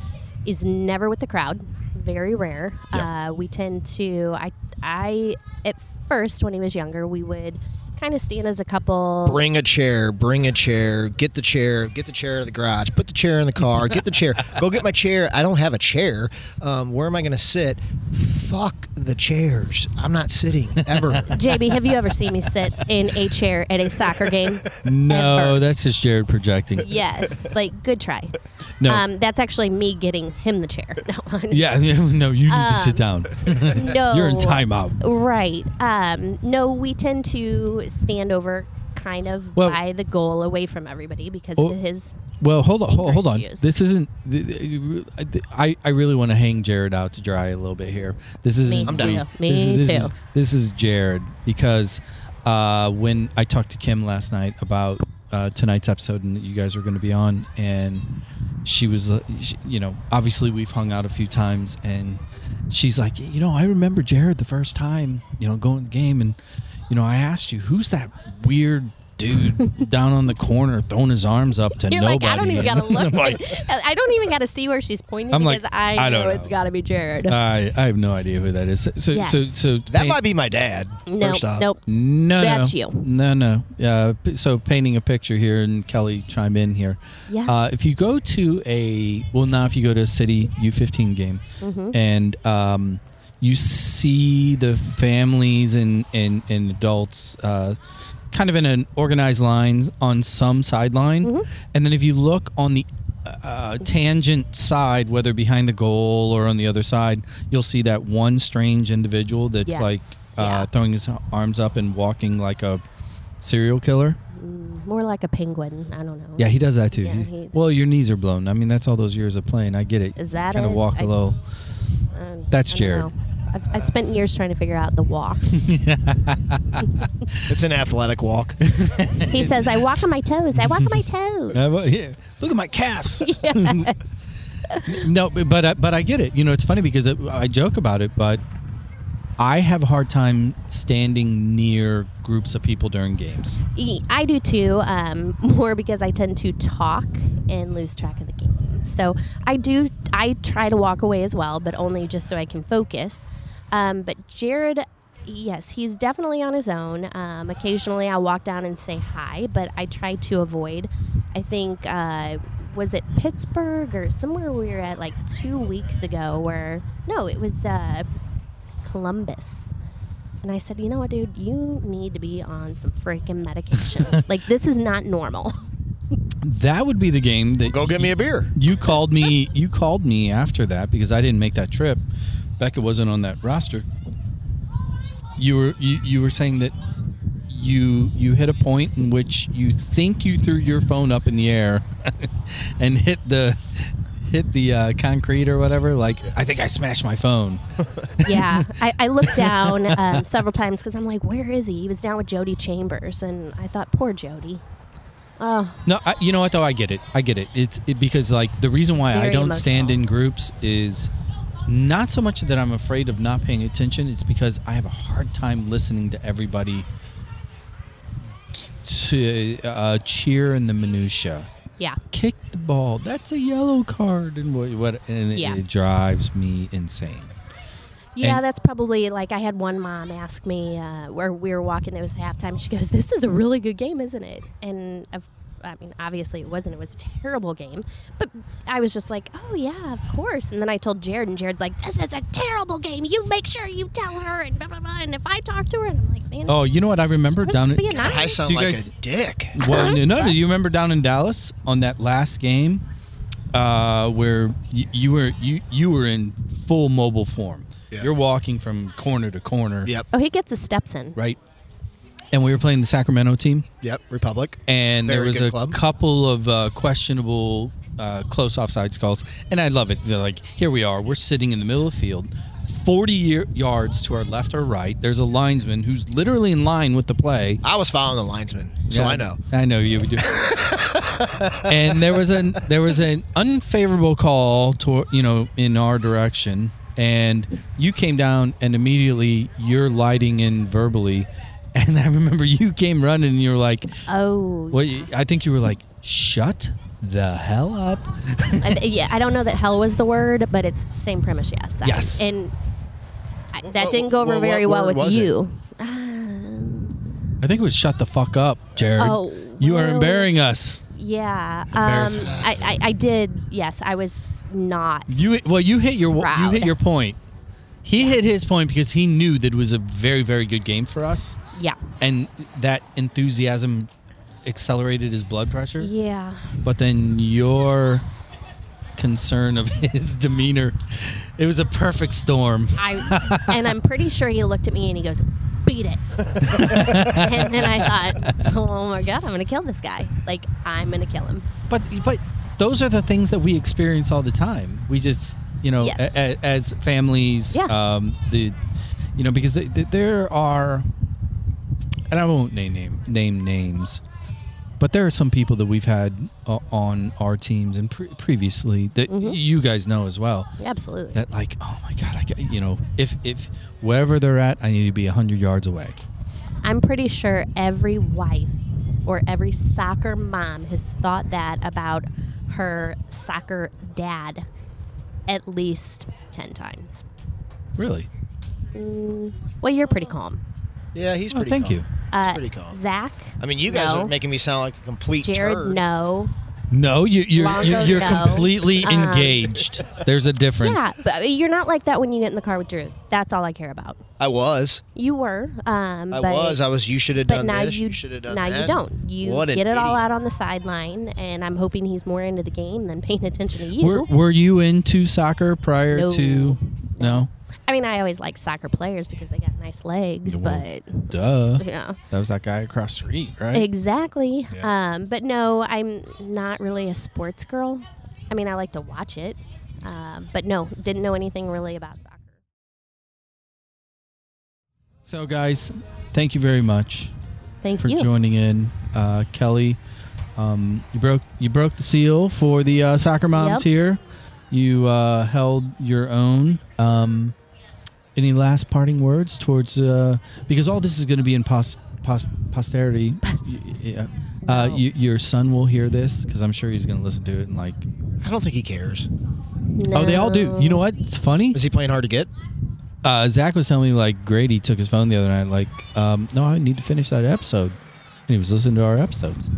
Speaker 3: is never with the crowd, very rare.
Speaker 1: Yeah.
Speaker 3: Uh, we tend to. I I at first when he was younger, we would kind of stand as a couple.
Speaker 2: Bring a chair. Bring a chair. Get the chair. Get the chair out of the garage. Put the chair in the car. Get the chair. Go get my chair. I don't have a chair. Um, where am I going to sit? Fuck the chairs. I'm not sitting ever.
Speaker 3: JB, have you ever seen me sit in a chair at a soccer game?
Speaker 1: No,
Speaker 3: Ever.
Speaker 1: that's just Jarod projecting.
Speaker 3: Yes, like good try.
Speaker 1: No.
Speaker 3: Um, that's actually me getting him the chair. No,
Speaker 1: Yeah, no, you need to sit down.
Speaker 3: no.
Speaker 1: You're in timeout.
Speaker 3: Right. Um, no, we tend to stand over kind of
Speaker 1: Well-
Speaker 3: by the goal away from everybody because
Speaker 1: Well-
Speaker 3: of his.
Speaker 1: Well, hold on, hold, hold on.
Speaker 3: issues.
Speaker 1: This isn't. th- th- I I really want to hang Jarod out to dry a little bit here. This isn't.
Speaker 3: Me I'm
Speaker 2: done.
Speaker 3: too. Me
Speaker 1: this is, this
Speaker 3: too.
Speaker 1: Is, this is Jarod because uh, when I talked to Kim last night about uh, tonight's episode and that you guys were going to be on, and she was, uh, she, you know, obviously we've hung out a few times, and she's like, you know, I remember Jarod the first time, you know, going to the game, and you know, I asked you, who's that weird dude down on the corner throwing his arms up to
Speaker 3: You're
Speaker 1: nobody?
Speaker 3: like, I don't even gotta look.
Speaker 1: I'm like,
Speaker 3: I don't even gotta see where she's pointing
Speaker 1: I'm like,
Speaker 3: because I,
Speaker 1: I
Speaker 3: know,
Speaker 1: don't
Speaker 3: it's
Speaker 1: know.
Speaker 3: gotta be Jarod.
Speaker 1: I I have no idea who that is. So so
Speaker 3: Yes.
Speaker 1: so, so
Speaker 2: That
Speaker 1: paint-
Speaker 2: might be my dad.
Speaker 3: nope,
Speaker 2: First off.
Speaker 3: nope.
Speaker 1: No,
Speaker 3: That's
Speaker 1: no.
Speaker 3: you.
Speaker 1: No, no. Uh, so painting a picture here, and Kelly chime in here.
Speaker 3: Yeah.
Speaker 1: Uh, if you go to a well, now if you go to a city U15 game,
Speaker 3: Mhm.
Speaker 1: and um, you see the families and and, and adults. Uh, Kind of in an organized lines on some sideline,
Speaker 3: Mhm.
Speaker 1: and then if you look on the uh, tangent side, whether behind the goal or on the other side, you'll see that one strange individual that's
Speaker 3: Yes,
Speaker 1: like uh,
Speaker 3: yeah.
Speaker 1: throwing his arms up and walking like a serial killer.
Speaker 3: Mm, more like a penguin. I don't know.
Speaker 1: Yeah, he does that too.
Speaker 3: Yeah,
Speaker 1: He- well, your knees are blown. I mean, that's all those years of playing. I get it.
Speaker 3: Is that
Speaker 1: kind of walk
Speaker 3: I-
Speaker 1: a little?
Speaker 3: Uh,
Speaker 1: That's Jarod.
Speaker 3: Know. I've, I've spent years trying to figure out the walk.
Speaker 2: It's an athletic walk.
Speaker 3: he says, "I walk on my toes. I walk on my toes."
Speaker 1: Uh, well, yeah. Look at my calves.
Speaker 3: yes.
Speaker 1: no, but but I, but I get it. You know, it's funny because it, I joke about it, but I have a hard time standing near groups of people during games.
Speaker 3: I do too, um, more because I tend to talk and lose track of the game. So I do, I try to walk away as well, but only just so I can focus. Um, but Jarod, yes, he's definitely on his own. Um, occasionally I'll walk down and say hi, but I try to avoid. I think, uh, was it Pittsburgh or somewhere we were at like two weeks ago where, no, it was uh, Columbus. And I said, you know what, dude, you need to be on some freaking medication. like, this is not normal.
Speaker 1: That would be the game that
Speaker 2: Go get me a beer.
Speaker 1: you called me. You called me after that because I didn't make that trip. Becca wasn't on that roster. You were you, you were saying that you you hit a point in which you think you threw your phone up in the air and hit the hit the uh, concrete or whatever. Like I think I smashed my phone.
Speaker 3: yeah. I, I looked down um, several times because I'm like, where is he? He was down with Jody Chambers. And I thought, poor Jody. Oh,
Speaker 1: No, I, you know what though? I get it. I get it. It's it, because like the reason why I don't stand in groups is not so much that I'm afraid of not paying attention. It's because I have a hard time listening to everybody to uh, cheer in the minutia.
Speaker 3: Yeah.
Speaker 1: Kick the ball. That's a yellow card, and what? what and it,
Speaker 3: Yeah.
Speaker 1: it drives me insane.
Speaker 3: Yeah,
Speaker 1: And-
Speaker 3: that's probably like I had one mom ask me uh, where we were walking. It was halftime. She goes, "This is a really good game, isn't it?" And of, I mean, obviously it wasn't. It was a terrible game. But I was just like, "Oh yeah, of course." And then I told Jarod, and Jarod's like, "This is a terrible game. You make sure you tell her." And blah blah blah. And if I talk to her, and I'm like, "Man,
Speaker 1: Oh, you know what I remember
Speaker 3: I
Speaker 1: down
Speaker 3: just
Speaker 1: in
Speaker 3: being
Speaker 2: I
Speaker 3: nice."
Speaker 2: sound
Speaker 1: you
Speaker 2: like
Speaker 1: guys-
Speaker 2: a dick.
Speaker 1: Well, no, no. Do you remember down in Dallas on that last game, uh, where you, you were you you were in full mobile form?
Speaker 2: Yeah.
Speaker 1: You're walking from corner to corner.
Speaker 2: Yep.
Speaker 3: Oh, he gets his steps in.
Speaker 1: Right. And we were playing the Sacramento team,
Speaker 2: Yep. Republic.
Speaker 1: and there was a
Speaker 2: club.
Speaker 1: couple of uh, questionable uh, close offsides calls, and I love it. They're like, here we are, we're sitting in the middle of the field. 40 year, yards to our left or right, there's a linesman who's literally in line with the play.
Speaker 2: I was following the linesman, so
Speaker 1: Yeah,
Speaker 2: I know.
Speaker 1: I know you would do. and there was an there was an unfavorable call to you know in our direction, and you came down and immediately you're lighting in verbally, and I remember you came running and you were like,
Speaker 3: Oh,
Speaker 1: "What?" I think you were like, "Shut the hell up."
Speaker 3: I, yeah, I don't know that hell was the word, but it's same premise. Yes. I-
Speaker 1: Yes.
Speaker 3: and I, that
Speaker 2: What-
Speaker 3: didn't go over
Speaker 2: what-
Speaker 3: very well with you. Um,
Speaker 1: I think it was "Shut the fuck up, Jarod."
Speaker 3: Oh,
Speaker 1: you are embarrassing us.
Speaker 3: yeah. Um,
Speaker 1: Embarrassing.
Speaker 3: I, I, I did. Yes, I was not.
Speaker 1: You well, you hit your you hit your point. He hit his point because he knew that it was a very very good game for us.
Speaker 3: Yeah.
Speaker 1: and that enthusiasm accelerated his blood pressure.
Speaker 3: Yeah.
Speaker 1: But then your concern of his demeanor, it was a perfect storm.
Speaker 3: I and I'm pretty sure he looked at me and he goes, beat it. and then I thought, oh my god, I'm gonna kill this guy. Like I'm gonna kill him.
Speaker 1: But but those are the things that we experience all the time. We just you know
Speaker 3: Yes.
Speaker 1: a, a, as families,
Speaker 3: Yeah.
Speaker 1: um, the you know because th- th- there are, and I won't name name name names, but there are some people that we've had uh, on our teams and pre- previously that
Speaker 3: Mhm.
Speaker 1: you guys know as well.
Speaker 3: Absolutely.
Speaker 1: That like oh my god, I ca- you know if if wherever they're at, I need to be hundred yards away.
Speaker 3: I'm pretty sure every wife or every soccer mom has thought that about her soccer dad at least 10 times.
Speaker 1: Really?
Speaker 3: Mm, well, you're pretty calm.
Speaker 2: Yeah, he's
Speaker 1: Oh, thank
Speaker 2: calm.
Speaker 1: you.
Speaker 3: Uh,
Speaker 2: He's pretty calm.
Speaker 3: Zach?
Speaker 2: I mean, you guys
Speaker 3: no.
Speaker 2: are making me sound like a complete
Speaker 3: Jarod,
Speaker 2: turd.
Speaker 3: no.
Speaker 1: No, you, you're
Speaker 3: Longo,
Speaker 1: you're, you're
Speaker 3: no.
Speaker 1: completely
Speaker 3: Um,
Speaker 1: engaged. There's a difference.
Speaker 3: Yeah, but you're not like that when you get in the car with Drew. That's all I care about.
Speaker 2: I was.
Speaker 3: You were. Um,
Speaker 2: I
Speaker 3: but,
Speaker 2: was. I was. You should have done
Speaker 3: now
Speaker 2: this.
Speaker 3: you,
Speaker 2: should have done
Speaker 3: now
Speaker 2: that.
Speaker 3: you don't. You
Speaker 2: What an
Speaker 3: get it all out on the sideline, and I'm hoping he's more into the game than paying attention to you.
Speaker 1: Were, were you into soccer prior
Speaker 3: No.
Speaker 1: to? No.
Speaker 3: I mean, I always like soccer players because they got nice legs,
Speaker 1: Well,
Speaker 3: but
Speaker 1: Duh.
Speaker 3: yeah,
Speaker 1: That was that guy across the street, right?
Speaker 3: exactly.
Speaker 2: Yeah.
Speaker 3: Um, but no, I'm not really a sports girl. I mean, I like to watch it, um, but no, didn't know anything really about soccer.
Speaker 1: So, guys, thank you very much
Speaker 3: Thank
Speaker 1: for
Speaker 3: you.
Speaker 1: For joining in, uh, Kelly. Um, you broke you broke the seal for the uh, soccer moms
Speaker 3: Yep.
Speaker 1: here. You uh, held your own. Um, any last parting words towards uh, because all this is going to be in pos, pos, posterity. Y- yeah. Uh,
Speaker 3: No.
Speaker 1: you, your son will hear this because I'm sure he's going to listen to it and like.
Speaker 2: I don't think he cares.
Speaker 1: Oh, they all do. You know what? It's funny.
Speaker 2: Is he playing hard to get?
Speaker 1: Uh, Zach was telling me like Grady took his phone the other night. Like, um, no, I need to finish that episode, and he was listening to our episodes.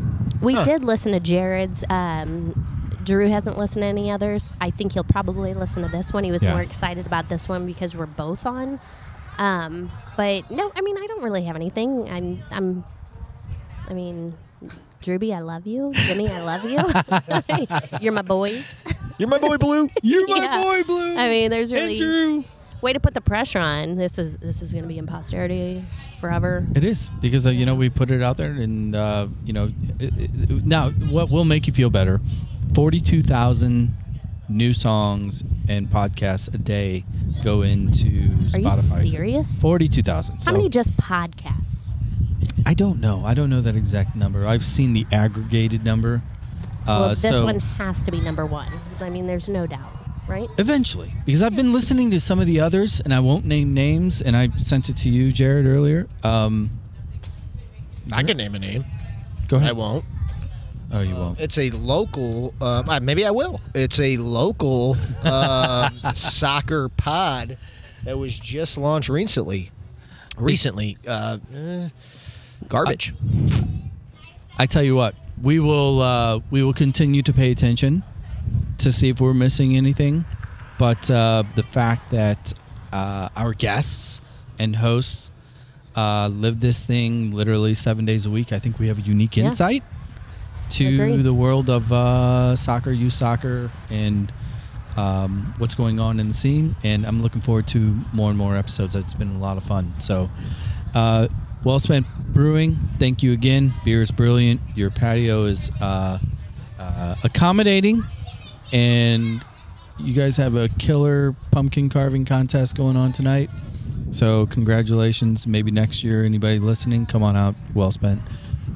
Speaker 3: We
Speaker 2: Huh.
Speaker 3: did listen to Jarod's. Um, Drew hasn't listened to any others. I think he'll probably listen to this one. He was
Speaker 1: Yeah.
Speaker 3: more excited about this one because we're both on. Um, but no, I mean, I don't really have anything. I'm, I'm, I mean, Drewby, I love you. Jimmy, I love you. You're my boys.
Speaker 2: You're my boy Blue.
Speaker 1: You're my
Speaker 3: Yeah.
Speaker 1: boy, Blue.
Speaker 3: I mean, there's
Speaker 1: and
Speaker 3: really
Speaker 1: Drew.
Speaker 3: way to put the pressure on. This is this is going to be in posterity forever.
Speaker 1: It is because uh, you know we put it out there, and uh, you know it, it, now what will make you feel better? Forty-two thousand new songs and podcasts a day go into
Speaker 3: Are you
Speaker 1: Spotify.
Speaker 3: serious?
Speaker 1: Forty-two thousand.
Speaker 3: How
Speaker 1: So
Speaker 3: many just podcasts?
Speaker 1: I don't know. I don't know that exact number. I've seen the aggregated number. Uh,
Speaker 3: this
Speaker 1: so
Speaker 3: one has to be number one. I mean, there's no doubt, right?
Speaker 1: Eventually, because I've been listening to some of the others, and I won't name names, and I sent it to you, Jarod, earlier. Um,
Speaker 2: I can name a name.
Speaker 1: go ahead.
Speaker 2: I won't.
Speaker 1: Oh, you won't.
Speaker 2: It's a local. Um, uh, maybe I will. It's a local um, soccer pod that was just launched recently. Recently, uh, eh, garbage.
Speaker 1: I tell you what, we will uh, we will continue to pay attention to see if we're missing anything. But uh, the fact that uh, our guests and hosts uh, live this thing literally seven days a week, I think we have a unique
Speaker 3: Yeah.
Speaker 1: insight to
Speaker 3: Agreed.
Speaker 1: the world of uh, soccer, youth soccer, and um, what's going on in the scene. And I'm looking forward to more and more episodes. It's been a lot of fun. So, uh, Wellspent brewing. Thank you again. Beer is brilliant. Your patio is uh, uh, accommodating, and you guys have a killer pumpkin carving contest going on tonight. So congratulations. Maybe next year, anybody listening, come on out. Wellspent.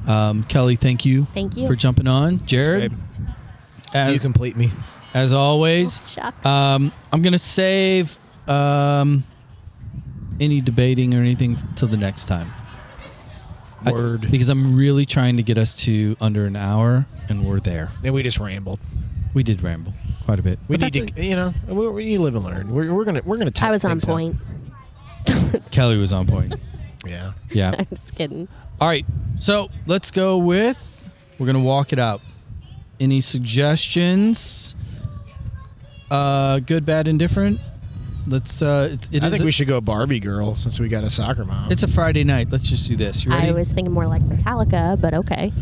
Speaker 1: Um, Kelly, thank you.
Speaker 3: Thank you.
Speaker 1: for jumping on. Jarod,
Speaker 2: babe. you
Speaker 1: as
Speaker 2: complete me.
Speaker 1: as always,
Speaker 3: Chuck.
Speaker 1: um, I'm gonna save um, any debating or anything till the next time. I-
Speaker 2: Word.
Speaker 1: because I'm really trying to get us to under an hour, and we're there.
Speaker 2: and we just rambled.
Speaker 1: We did ramble quite a bit.
Speaker 2: We
Speaker 1: But
Speaker 2: need
Speaker 1: that's
Speaker 2: to, you know, we, we you live and learn. We're, we're gonna we're gonna.
Speaker 3: I was on
Speaker 2: things up.
Speaker 3: point.
Speaker 1: it. Kelly was on point.
Speaker 2: Yeah.
Speaker 1: Yeah.
Speaker 3: I'm just kidding.
Speaker 1: All right. So let's go with. We're gonna walk it out. Any suggestions? Uh, good, bad, indifferent. Let's. Uh, it, it
Speaker 2: I think
Speaker 1: a-
Speaker 2: we should go Barbie girl since we got a soccer mom.
Speaker 1: It's a Friday night. Let's just do this. You ready?
Speaker 3: I was thinking more like Metallica, but okay.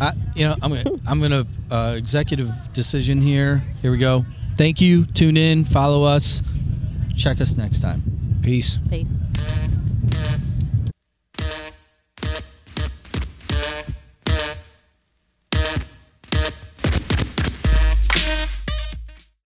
Speaker 1: I, you know, I'm gonna I'm gonna uh, executive decision here. Here we go. Thank you. Tune in. Follow us. Check us next time.
Speaker 2: peace.
Speaker 3: Peace.